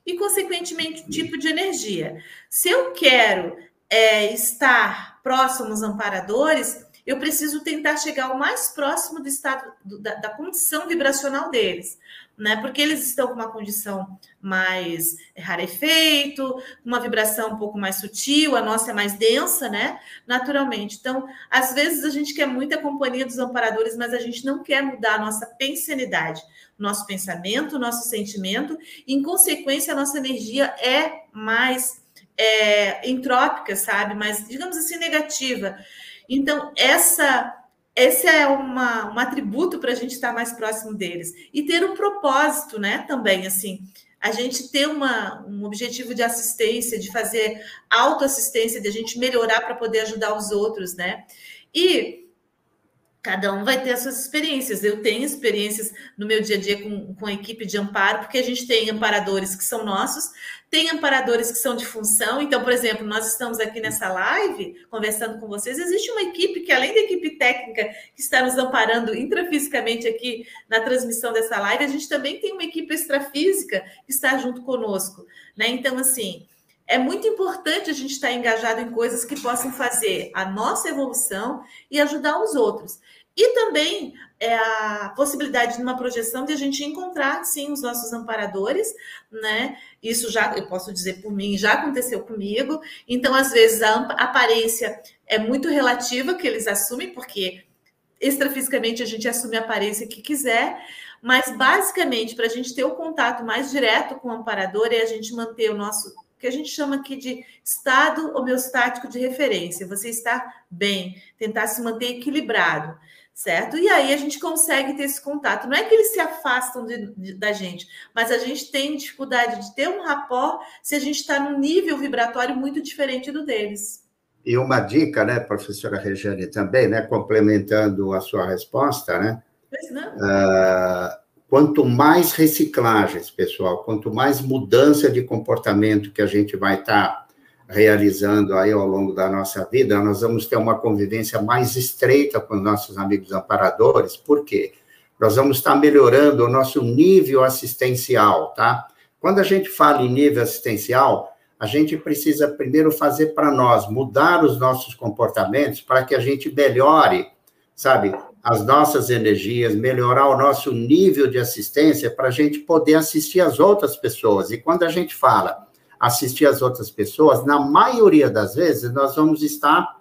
e, consequentemente, um tipo de energia. Se eu quero é, estar próximo aos amparadores, eu preciso tentar chegar o mais próximo do estado da, da condição vibracional deles né? Porque eles estão com uma condição mais rarefeito, uma vibração um pouco mais sutil, a nossa é mais densa, né? Naturalmente. Então, às vezes a gente quer muita companhia dos amparadores, mas a gente não quer mudar a nossa pensanidade, nosso pensamento, nosso sentimento, e, em consequência, a nossa energia é mais é, entrópica, sabe? Mais, digamos assim, negativa. Então, essa esse é uma, um atributo para a gente estar mais próximo deles. E ter um propósito, né? Também, assim, a gente ter uma, um objetivo de assistência, de fazer autoassistência, de a gente melhorar para poder ajudar os outros, né? E cada um vai ter as suas experiências. Eu tenho experiências no meu dia a dia com, com a equipe de amparo, porque a gente tem amparadores que são nossos, tem amparadores que são de função. Então, por exemplo, nós estamos aqui nessa live conversando com vocês. Existe uma equipe que, além da equipe técnica que está nos amparando intrafisicamente aqui na transmissão dessa live, a gente também tem uma equipe extrafísica que está junto conosco. Né? Então, assim, é muito importante a gente estar engajado em coisas que possam fazer a nossa evolução e ajudar os outros. E também é a possibilidade de uma projeção de a gente encontrar, sim, os nossos amparadores, né? Isso já, eu posso dizer por mim, já aconteceu comigo. Então, às vezes, a aparência é muito relativa que eles assumem, porque extrafisicamente a gente assume a aparência que quiser, mas basicamente, para a gente ter o contato mais direto com o amparador, é a gente manter o nosso que a gente chama aqui de estado homeostático de referência, você estar bem, tentar se manter equilibrado certo? E aí a gente consegue ter esse contato. Não é que eles se afastam de, de, da gente, mas a gente tem dificuldade de ter um rapport se a gente está num nível vibratório muito diferente do deles. E uma dica, né, professora Regiane, também, né, complementando a sua resposta, né? Pois não. Uh, quanto mais reciclagens, pessoal, quanto mais mudança de comportamento que a gente vai estar tá realizando aí ao longo da nossa vida, nós vamos ter uma convivência mais estreita com os nossos amigos amparadores, por quê? Nós vamos estar melhorando o nosso nível assistencial, tá? Quando a gente fala em nível assistencial, a gente precisa primeiro fazer para nós, mudar os nossos comportamentos para que a gente melhore, sabe, as nossas energias, melhorar o nosso nível de assistência para a gente poder assistir as outras pessoas. E quando a gente fala assistir as outras pessoas, na maioria das vezes, nós vamos estar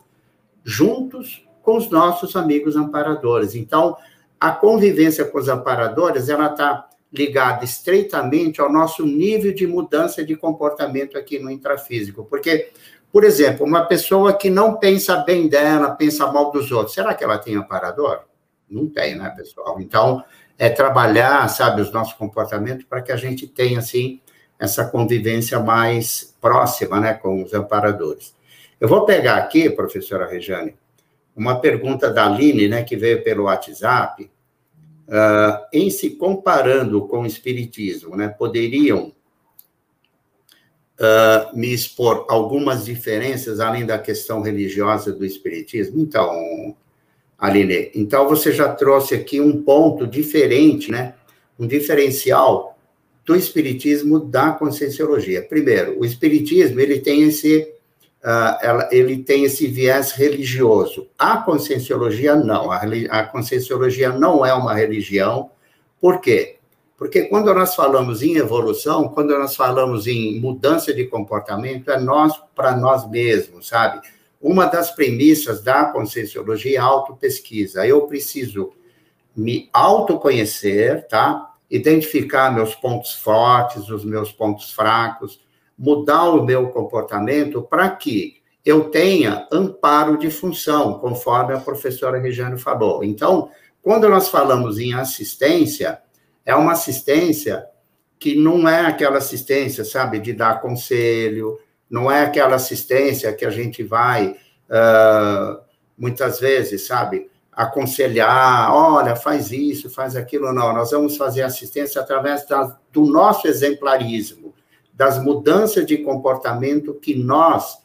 juntos com os nossos amigos amparadores. Então, a convivência com os amparadores, ela está ligada estreitamente ao nosso nível de mudança de comportamento aqui no intrafísico. Porque, por exemplo, uma pessoa que não pensa bem dela, pensa mal dos outros, será que ela tem amparador? Não tem, né, pessoal? Então, é trabalhar, sabe, os nossos comportamentos para que a gente tenha, assim, essa convivência mais próxima né, com os amparadores. Eu vou pegar aqui, professora Rejane, uma pergunta da Aline, né, que veio pelo WhatsApp, uh, em se comparando com o Espiritismo, né, poderiam uh, me expor algumas diferenças além da questão religiosa do Espiritismo? Então, Aline, então você já trouxe aqui um ponto diferente, né, um diferencial do espiritismo da conscienciologia. Primeiro, o espiritismo ele tem esse uh, ela, ele tem esse viés religioso. A conscienciologia não. A, a conscienciologia não é uma religião. Por quê? Porque quando nós falamos em evolução, quando nós falamos em mudança de comportamento, é nós para nós mesmos, sabe? Uma das premissas da conscienciologia é autopesquisa. Eu preciso me autoconhecer, tá? identificar meus pontos fortes, os meus pontos fracos, mudar o meu comportamento para que eu tenha amparo de função, conforme a professora Regiane falou. Então, quando nós falamos em assistência, é uma assistência que não é aquela assistência, sabe, de dar conselho, não é aquela assistência que a gente vai, uh, muitas vezes, sabe, aconselhar, olha, faz isso, faz aquilo, não. Nós vamos fazer assistência através da, do nosso exemplarismo, das mudanças de comportamento que nós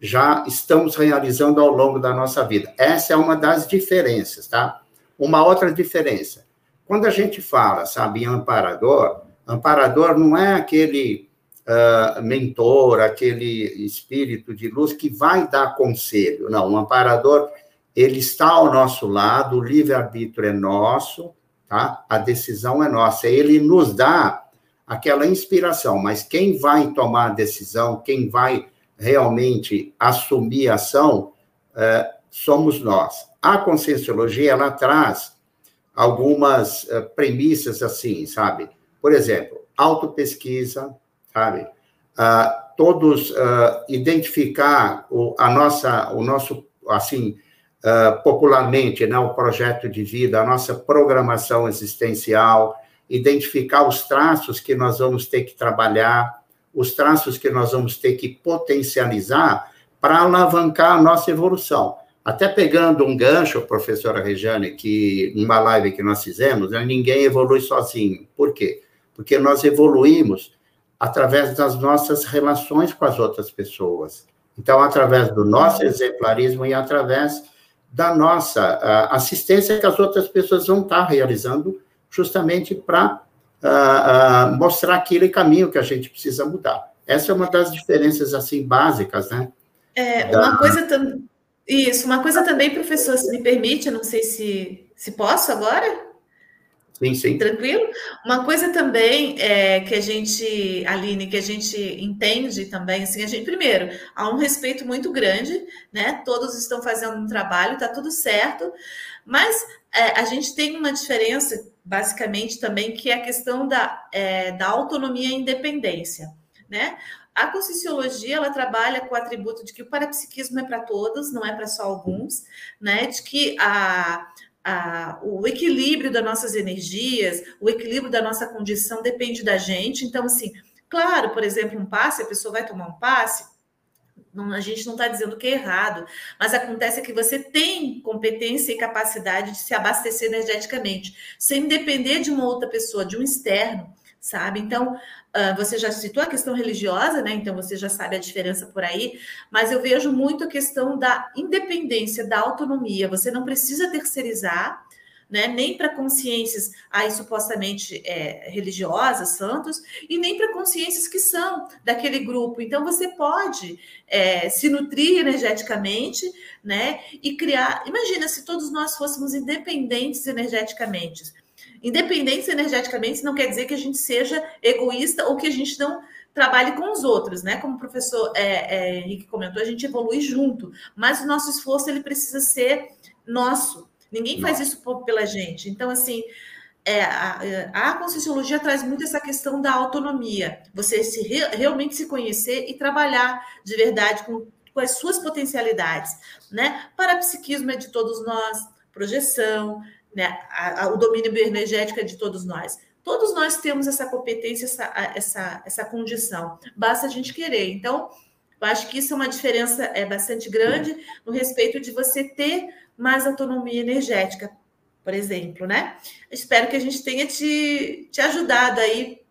já estamos realizando ao longo da nossa vida. Essa é uma das diferenças, tá? Uma outra diferença. Quando a gente fala, sabe, em amparador, amparador não é aquele uh, mentor, aquele espírito de luz que vai dar conselho. Não, o amparador, ele está ao nosso lado, o livre-arbítrio é nosso, tá? A decisão é nossa. Ele nos dá aquela inspiração, mas quem vai tomar a decisão, quem vai realmente assumir a ação, é, somos nós. A conscienciologia, ela traz algumas é, premissas assim, sabe? Por exemplo, autopesquisa, sabe? Uh, todos uh, identificar o, a nossa, o nosso, assim, uh, popularmente, né, o projeto de vida, a nossa programação existencial, identificar os traços que nós vamos ter que trabalhar, os traços que nós vamos ter que potencializar para alavancar a nossa evolução. Até pegando um gancho, professora Regiane, que numa live que nós fizemos, né, ninguém evolui sozinho. Por quê? Porque nós evoluímos através das nossas relações com as outras pessoas. Então, através do nosso exemplarismo e através da nossa assistência que as outras pessoas vão estar realizando justamente para uh, uh, mostrar aquele caminho que a gente precisa mudar. Essa é uma das diferenças, assim, básicas, né? É, da... uma coisa também... Isso, uma coisa também, professor, se me permite, não sei se, se posso agora? Sim, sim. Tranquilo? Uma coisa também é, que a gente, Aline, que a gente entende também, assim, a gente, primeiro, há um respeito muito grande, né? Todos estão fazendo um trabalho, tá tudo certo, mas é, a gente tem uma diferença, basicamente, também, que é a questão da, é, da autonomia e independência, né? A conscienciologia, ela trabalha com o atributo de que o parapsiquismo é para todos, não é para só alguns, né? De que a a, o equilíbrio das nossas energias, o equilíbrio da nossa condição depende da gente. Então, assim, claro, por exemplo, um passe, a pessoa vai tomar um passe, não, a gente não está dizendo que é errado, mas acontece que você tem competência e capacidade de se abastecer energeticamente, sem depender de uma outra pessoa, de um externo, sabe? Então, Uh, você já citou a questão religiosa, né? Então você já sabe a diferença por aí, mas eu vejo muito a questão da independência, da autonomia. Você não precisa terceirizar, né? Nem para consciências aí supostamente é, religiosas, santos, e nem para consciências que são daquele grupo. Então você pode é, se nutrir energeticamente, né? E criar. Imagina se todos nós fôssemos independentes energeticamente Independentes energeticamente não quer dizer que a gente seja egoísta ou que a gente não trabalhe com os outros, né? Como o professor é, é, Henrique comentou, a gente evolui junto, mas o nosso esforço ele precisa ser nosso. Ninguém faz isso pela gente. Então, assim, é, a, a Conscienciologia traz muito essa questão da autonomia, você se realmente se conhecer e trabalhar de verdade com, com as suas potencialidades, né? Parapsiquismo é de todos nós, projeção, né? A, a, o domínio bioenergético é de todos nós. Todos nós temos essa competência, essa, essa, essa condição. Basta a gente querer. Então, eu acho que isso é uma diferença é, bastante grande no respeito de você ter mais autonomia energética, por exemplo, né? Espero que a gente tenha te, te ajudado aí.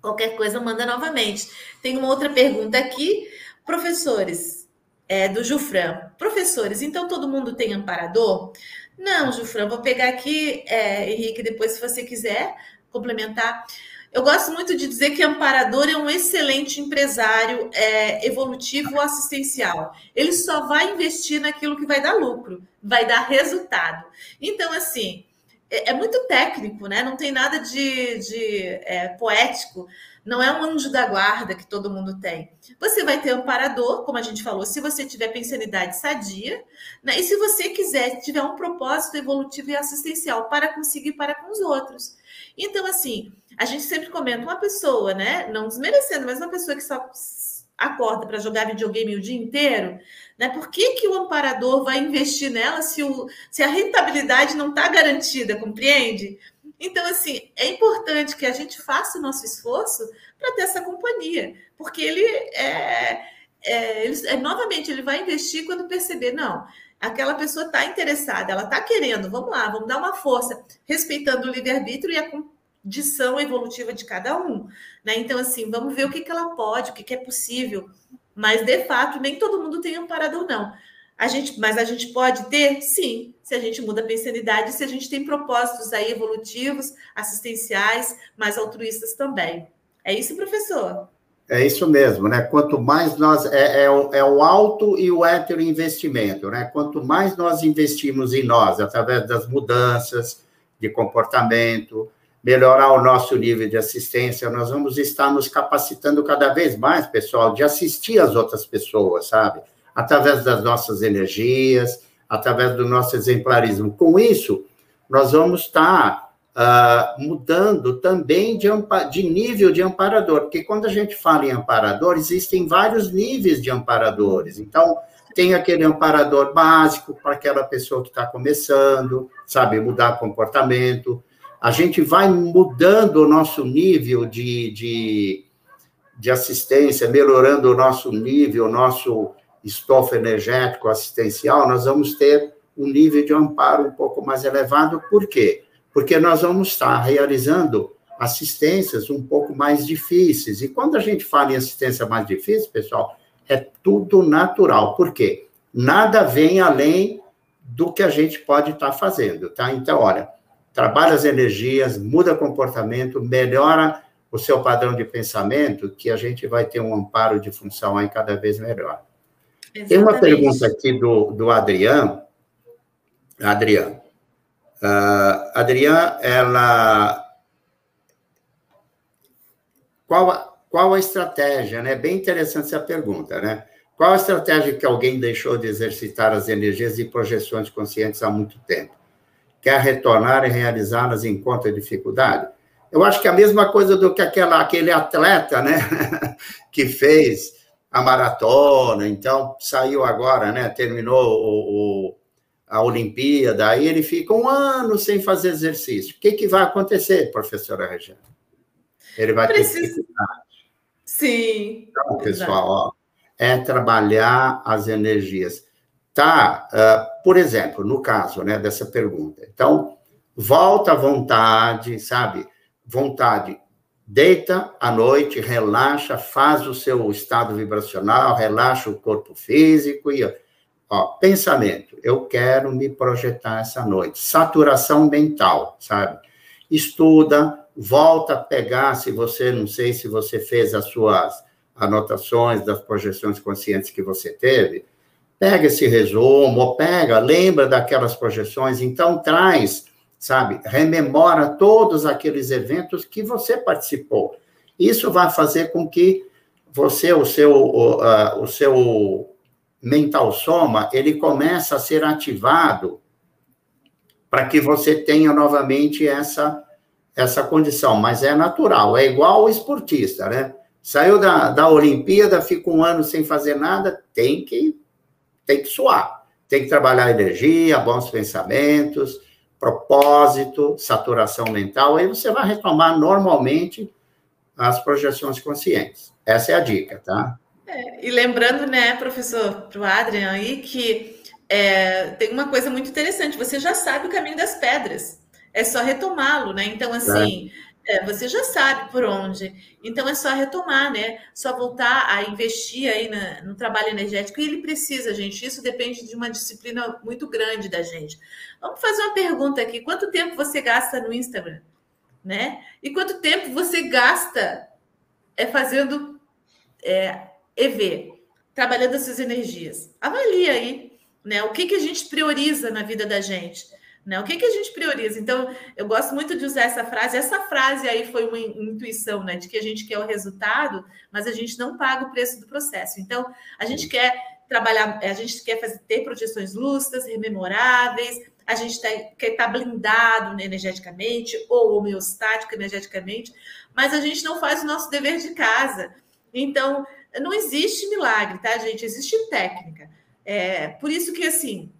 Qualquer coisa, manda novamente. Tem uma outra pergunta aqui. Professores, é, do Jufran. Professores, então todo mundo tem amparador? Não, Jufran, vou pegar aqui, é, Henrique, depois, se você quiser complementar. Eu gosto muito de dizer que Amparador é um excelente empresário é, evolutivo assistencial. Ele só vai investir naquilo que vai dar lucro, vai dar resultado. Então, assim, é, é muito técnico, né? Não tem nada de, de é, poético. Não é um anjo da guarda que todo mundo tem. Você vai ter amparador, como a gente falou, se você tiver pensanidade sadia, né? e se você quiser, tiver um propósito evolutivo e assistencial para conseguir para com os outros. Então, assim, a gente sempre comenta uma pessoa, né? Não desmerecendo, mas uma pessoa que só acorda para jogar videogame o dia inteiro, né? Por que, que o amparador vai investir nela se, o, se a rentabilidade não está garantida, compreende? Então, assim, é importante que a gente faça o nosso esforço para ter essa companhia, porque ele é, é, ele, é, novamente, ele vai investir quando perceber, não, aquela pessoa está interessada, ela está querendo, vamos lá, vamos dar uma força, respeitando o livre-arbítrio e a condição evolutiva de cada um. Né? Então, assim, vamos ver o que, que ela pode, o que, que é possível. Mas, de fato, nem todo mundo tem amparador, não. A gente, mas a gente pode ter, sim, se a gente muda a pensanidade, se a gente tem propósitos aí evolutivos, assistenciais, mais altruístas também. É isso, professor? É isso mesmo, né? Quanto mais nós. É, é, o, é o alto e o hétero investimento, né? Quanto mais nós investimos em nós, através das mudanças de comportamento, melhorar o nosso nível de assistência, nós vamos estar nos capacitando cada vez mais, pessoal, de assistir as outras pessoas, sabe? Através das nossas energias, através do nosso exemplarismo. Com isso, nós vamos estar uh, mudando também de, de nível de amparador, porque quando a gente fala em amparador, existem vários níveis de amparadores. Então, tem aquele amparador básico para aquela pessoa que está começando, sabe, mudar comportamento a gente vai mudando o nosso nível de, de, de assistência, melhorando o nosso nível, o nosso estofo energético assistencial, nós vamos ter um nível de amparo um pouco mais elevado. Por quê? Porque nós vamos estar realizando assistências um pouco mais difíceis. E quando a gente fala em assistência mais difícil, pessoal, é tudo natural. Por quê? Nada vem além do que a gente pode estar fazendo, tá? Então, olha, trabalha as energias, muda comportamento, melhora o seu padrão de pensamento, que a gente vai ter um amparo de função aí cada vez melhor. Exatamente. Tem uma pergunta aqui do, do Adriano. Adriano. Uh, Adriano, ela. Qual a, qual a estratégia, né? Bem interessante essa pergunta, né? Qual a estratégia que alguém deixou de exercitar as energias e projeções conscientes há muito tempo? quer retornar e realizá-las enquanto a dificuldade? Eu acho que é a mesma coisa do que aquela, aquele atleta, né, que fez a maratona, então saiu agora, né, terminou o, o, a Olimpíada, aí ele fica um ano sem fazer exercício. O que, que vai acontecer, professora Regina? Ele vai Preciso... ter dificuldade. Sim. Então, pessoal, ó, é trabalhar as energias tá? Uh, por exemplo, no caso né, dessa pergunta. Então, volta à vontade, sabe? Vontade. Deita à noite, relaxa, faz o seu estado vibracional, relaxa o corpo físico e ó, pensamento. Eu quero me projetar essa noite. Saturação mental, sabe? Estuda, volta a pegar, se você, não sei se você fez as suas anotações das projeções conscientes que você teve, pega esse resumo, ou pega, lembra daquelas projeções, então traz, sabe, rememora todos aqueles eventos que você participou. Isso vai fazer com que você, o seu, o, o seu mental soma, ele comece a ser ativado para que você tenha novamente essa essa condição, mas é natural, é igual o esportista, né? Saiu da, da Olimpíada, fica um ano sem fazer nada, tem que tem que suar, tem que trabalhar energia, bons pensamentos, propósito, saturação mental, aí você vai retomar normalmente as projeções conscientes. Essa é a dica, tá? É, e lembrando, né, professor, para o Adrian aí, que é, tem uma coisa muito interessante, você já sabe o caminho das pedras, é só retomá-lo, né? Então, assim, é é, você já sabe por onde. Então é só retomar, né? Só voltar a investir aí na, no trabalho energético. E ele precisa, gente. Isso depende de uma disciplina muito grande da gente. Vamos fazer uma pergunta aqui: quanto tempo você gasta no Instagram? Né? E quanto tempo você gasta é, fazendo é, EV, trabalhando as suas energias? Avalie aí, né? O que, que a gente prioriza na vida da gente? Né? O que, que a gente prioriza? Então, eu gosto muito de usar essa frase. Essa frase aí foi uma intuição, né? De que a gente quer o resultado, mas a gente não paga o preço do processo. Então, a gente quer trabalhar, a gente quer fazer, ter projeções lúcidas, rememoráveis, a gente tá, quer estar tá blindado energeticamente ou homeostático energeticamente, mas a gente não faz o nosso dever de casa. Então, não existe milagre, tá, gente? Existe técnica. É, por isso que, assim,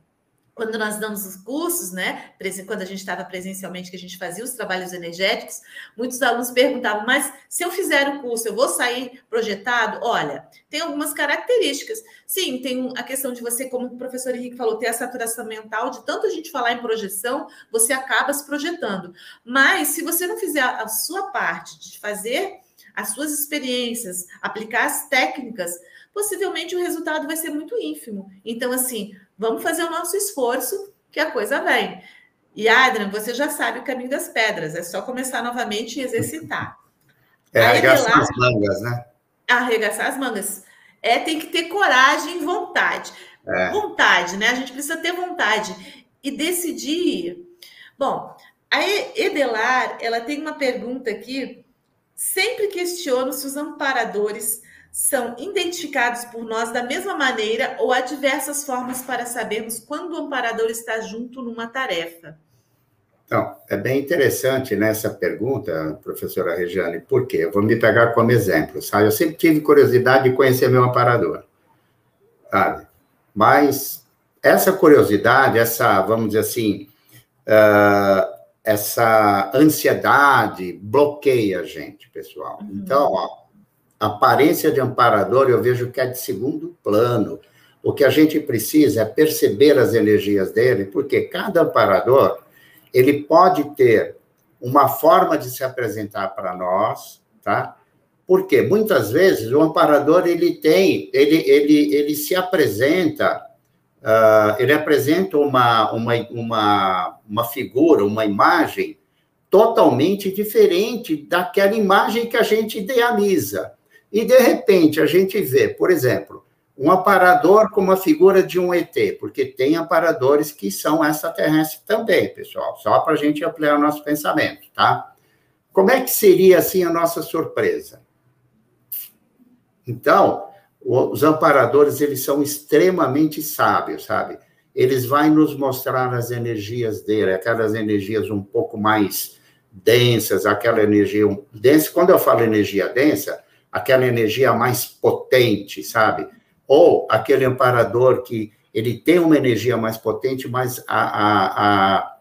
quando nós damos os cursos, né? Quando a gente estava presencialmente, que a gente fazia os trabalhos energéticos, muitos alunos perguntavam: mas se eu fizer o curso, eu vou sair projetado? Olha, tem algumas características. Sim, tem a questão de você, como o professor Henrique falou, ter a saturação mental, de tanto a gente falar em projeção, você acaba se projetando. Mas se você não fizer a sua parte de fazer as suas experiências, aplicar as técnicas, possivelmente o resultado vai ser muito ínfimo. Então, assim, Vamos fazer o nosso esforço que a coisa vem. E Adrian, você já sabe o caminho das pedras, é só começar novamente e exercitar. É arregaçar as mangas, né? Arregaçar as mangas. É, tem que ter coragem e vontade. É. Vontade, né? A gente precisa ter vontade e decidir. Bom, a Edelar, ela tem uma pergunta aqui. Sempre questiono se os amparadores são identificados por nós da mesma maneira ou há diversas formas para sabermos quando o amparador está junto numa tarefa? Então, é bem interessante nessa pergunta, professora Regiane, por quê? Eu vou me pegar como exemplo, sabe? Eu sempre tive curiosidade de conhecer meu amparador, sabe? Mas essa curiosidade, essa, vamos dizer assim, uh, essa ansiedade bloqueia a gente, pessoal. Uhum. Então, ó, aparência de amparador eu vejo que é de segundo plano. O que a gente precisa é perceber as energias dele, porque cada amparador ele pode ter uma forma de se apresentar para nós, tá? Porque muitas vezes o amparador ele tem, ele, ele, ele se apresenta, uh, ele apresenta uma, uma, uma, uma figura, uma imagem totalmente diferente daquela imagem que a gente idealiza. E, de repente, a gente vê, por exemplo, um aparador com uma figura de um ET, porque tem aparadores que são extraterrestres também, pessoal, só para a gente ampliar o nosso pensamento, tá? Como é que seria, assim, a nossa surpresa? Então, os amparadores, eles são extremamente sábios, sabe? Eles vão nos mostrar as energias dele, aquelas energias um pouco mais densas, aquela energia densa. Quando eu falo energia densa, aquela energia mais potente, sabe? Ou aquele amparador que ele tem uma energia mais potente, mas a, a,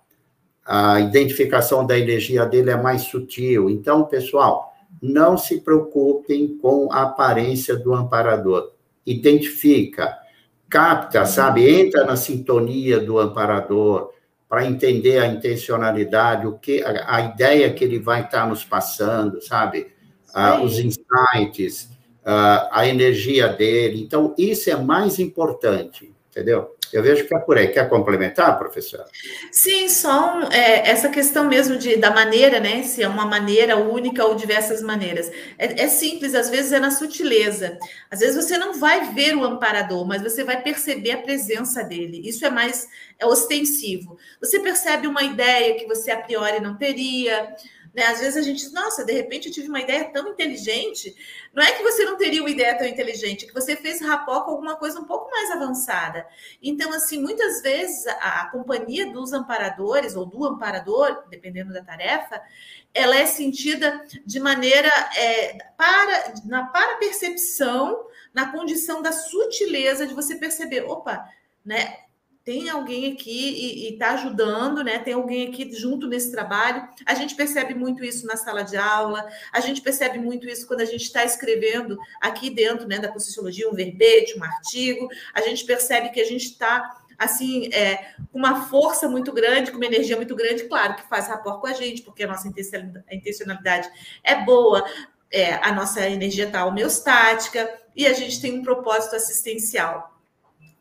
a, a identificação da energia dele é mais sutil. Então, pessoal, não se preocupem com a aparência do amparador. Identifica, capta, sabe? Entra na sintonia do amparador para entender a intencionalidade, o que a, a ideia que ele vai estar nos passando, sabe? Uh, os insights, uh, a energia dele. Então, isso é mais importante, entendeu? Eu vejo que é por aí. Quer complementar, professora? Sim, só é, essa questão mesmo de, da maneira, né? Se é uma maneira única ou diversas maneiras. É, é, simples, às vezes é na sutileza. Às vezes você não vai ver o amparador, mas você vai perceber a presença dele. Isso é mais é ostensivo. Você percebe uma ideia que você a priori não teria né? Às vezes a gente diz, nossa, de repente eu tive uma ideia tão inteligente. Não é que você não teria uma ideia tão inteligente, é que você fez rapó com alguma coisa um pouco mais avançada. Então, assim, muitas vezes a, a companhia dos amparadores ou do amparador, dependendo da tarefa, ela é sentida de maneira é, para na para percepção, na condição da sutileza de você perceber, opa, né? Tem alguém aqui e está ajudando, né? Tem alguém aqui junto nesse trabalho. A gente percebe muito isso na sala de aula, a gente percebe muito isso quando a gente está escrevendo aqui dentro né, da Conscienciologia um verbete, um artigo. A gente percebe que a gente está assim, é, uma força muito grande, com uma energia muito grande, claro, que faz rapport com a gente, porque a nossa intencionalidade é boa, é, a nossa energia está homeostática e a gente tem um propósito assistencial.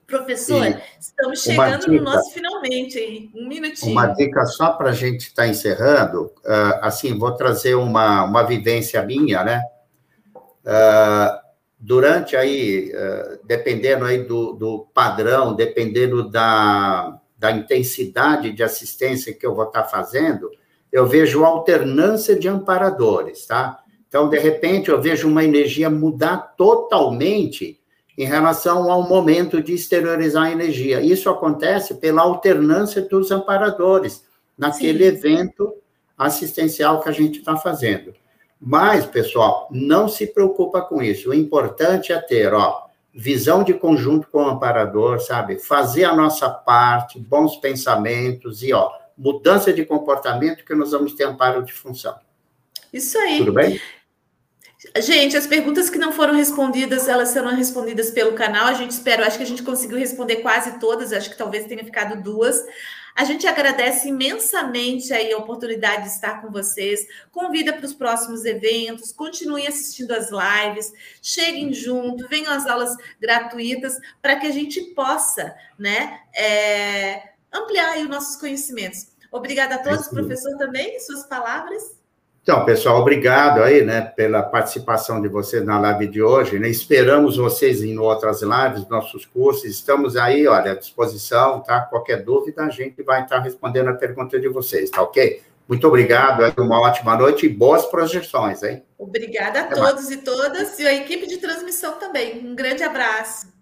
Professor, e estamos chegando dica, no nosso finalmente aí, um minutinho. Uma dica só para a gente estar tá encerrando, uh, assim, vou trazer uma, uma vivência minha, né? Uh, durante aí, uh, dependendo aí do, do padrão, dependendo da, da intensidade de assistência que eu vou estar tá fazendo, eu vejo alternância de amparadores, tá? Então, de repente, eu vejo uma energia mudar totalmente em relação ao momento de exteriorizar a energia. Isso acontece pela alternância dos amparadores naquele Sim. evento assistencial que a gente está fazendo. Mas, pessoal, não se preocupa com isso. O importante é ter, ó, visão de conjunto com o amparador, sabe? Fazer a nossa parte, bons pensamentos e, ó, mudança de comportamento que nós vamos ter amparo de função. Isso aí. Tudo bem? Gente, as perguntas que não foram respondidas, elas serão respondidas pelo canal. A gente espera, acho que a gente conseguiu responder quase todas, acho que talvez tenha ficado duas. A gente agradece imensamente aí a oportunidade de estar com vocês. Convida para os próximos eventos, continuem assistindo as lives, cheguem junto, venham às aulas gratuitas para que a gente possa, né, é, ampliar os nossos conhecimentos. Obrigada a todos, professor, também, suas palavras. Então, pessoal, obrigado aí, né, pela participação de vocês na live de hoje, né? Esperamos vocês em outras lives, nossos cursos, estamos aí, olha, à disposição, tá? Qualquer dúvida, a gente vai estar respondendo a pergunta de vocês, tá ok? Muito obrigado, uma ótima noite e boas projeções, hein? Obrigada a Até todos mais. e todas e a equipe de transmissão também. Um grande abraço.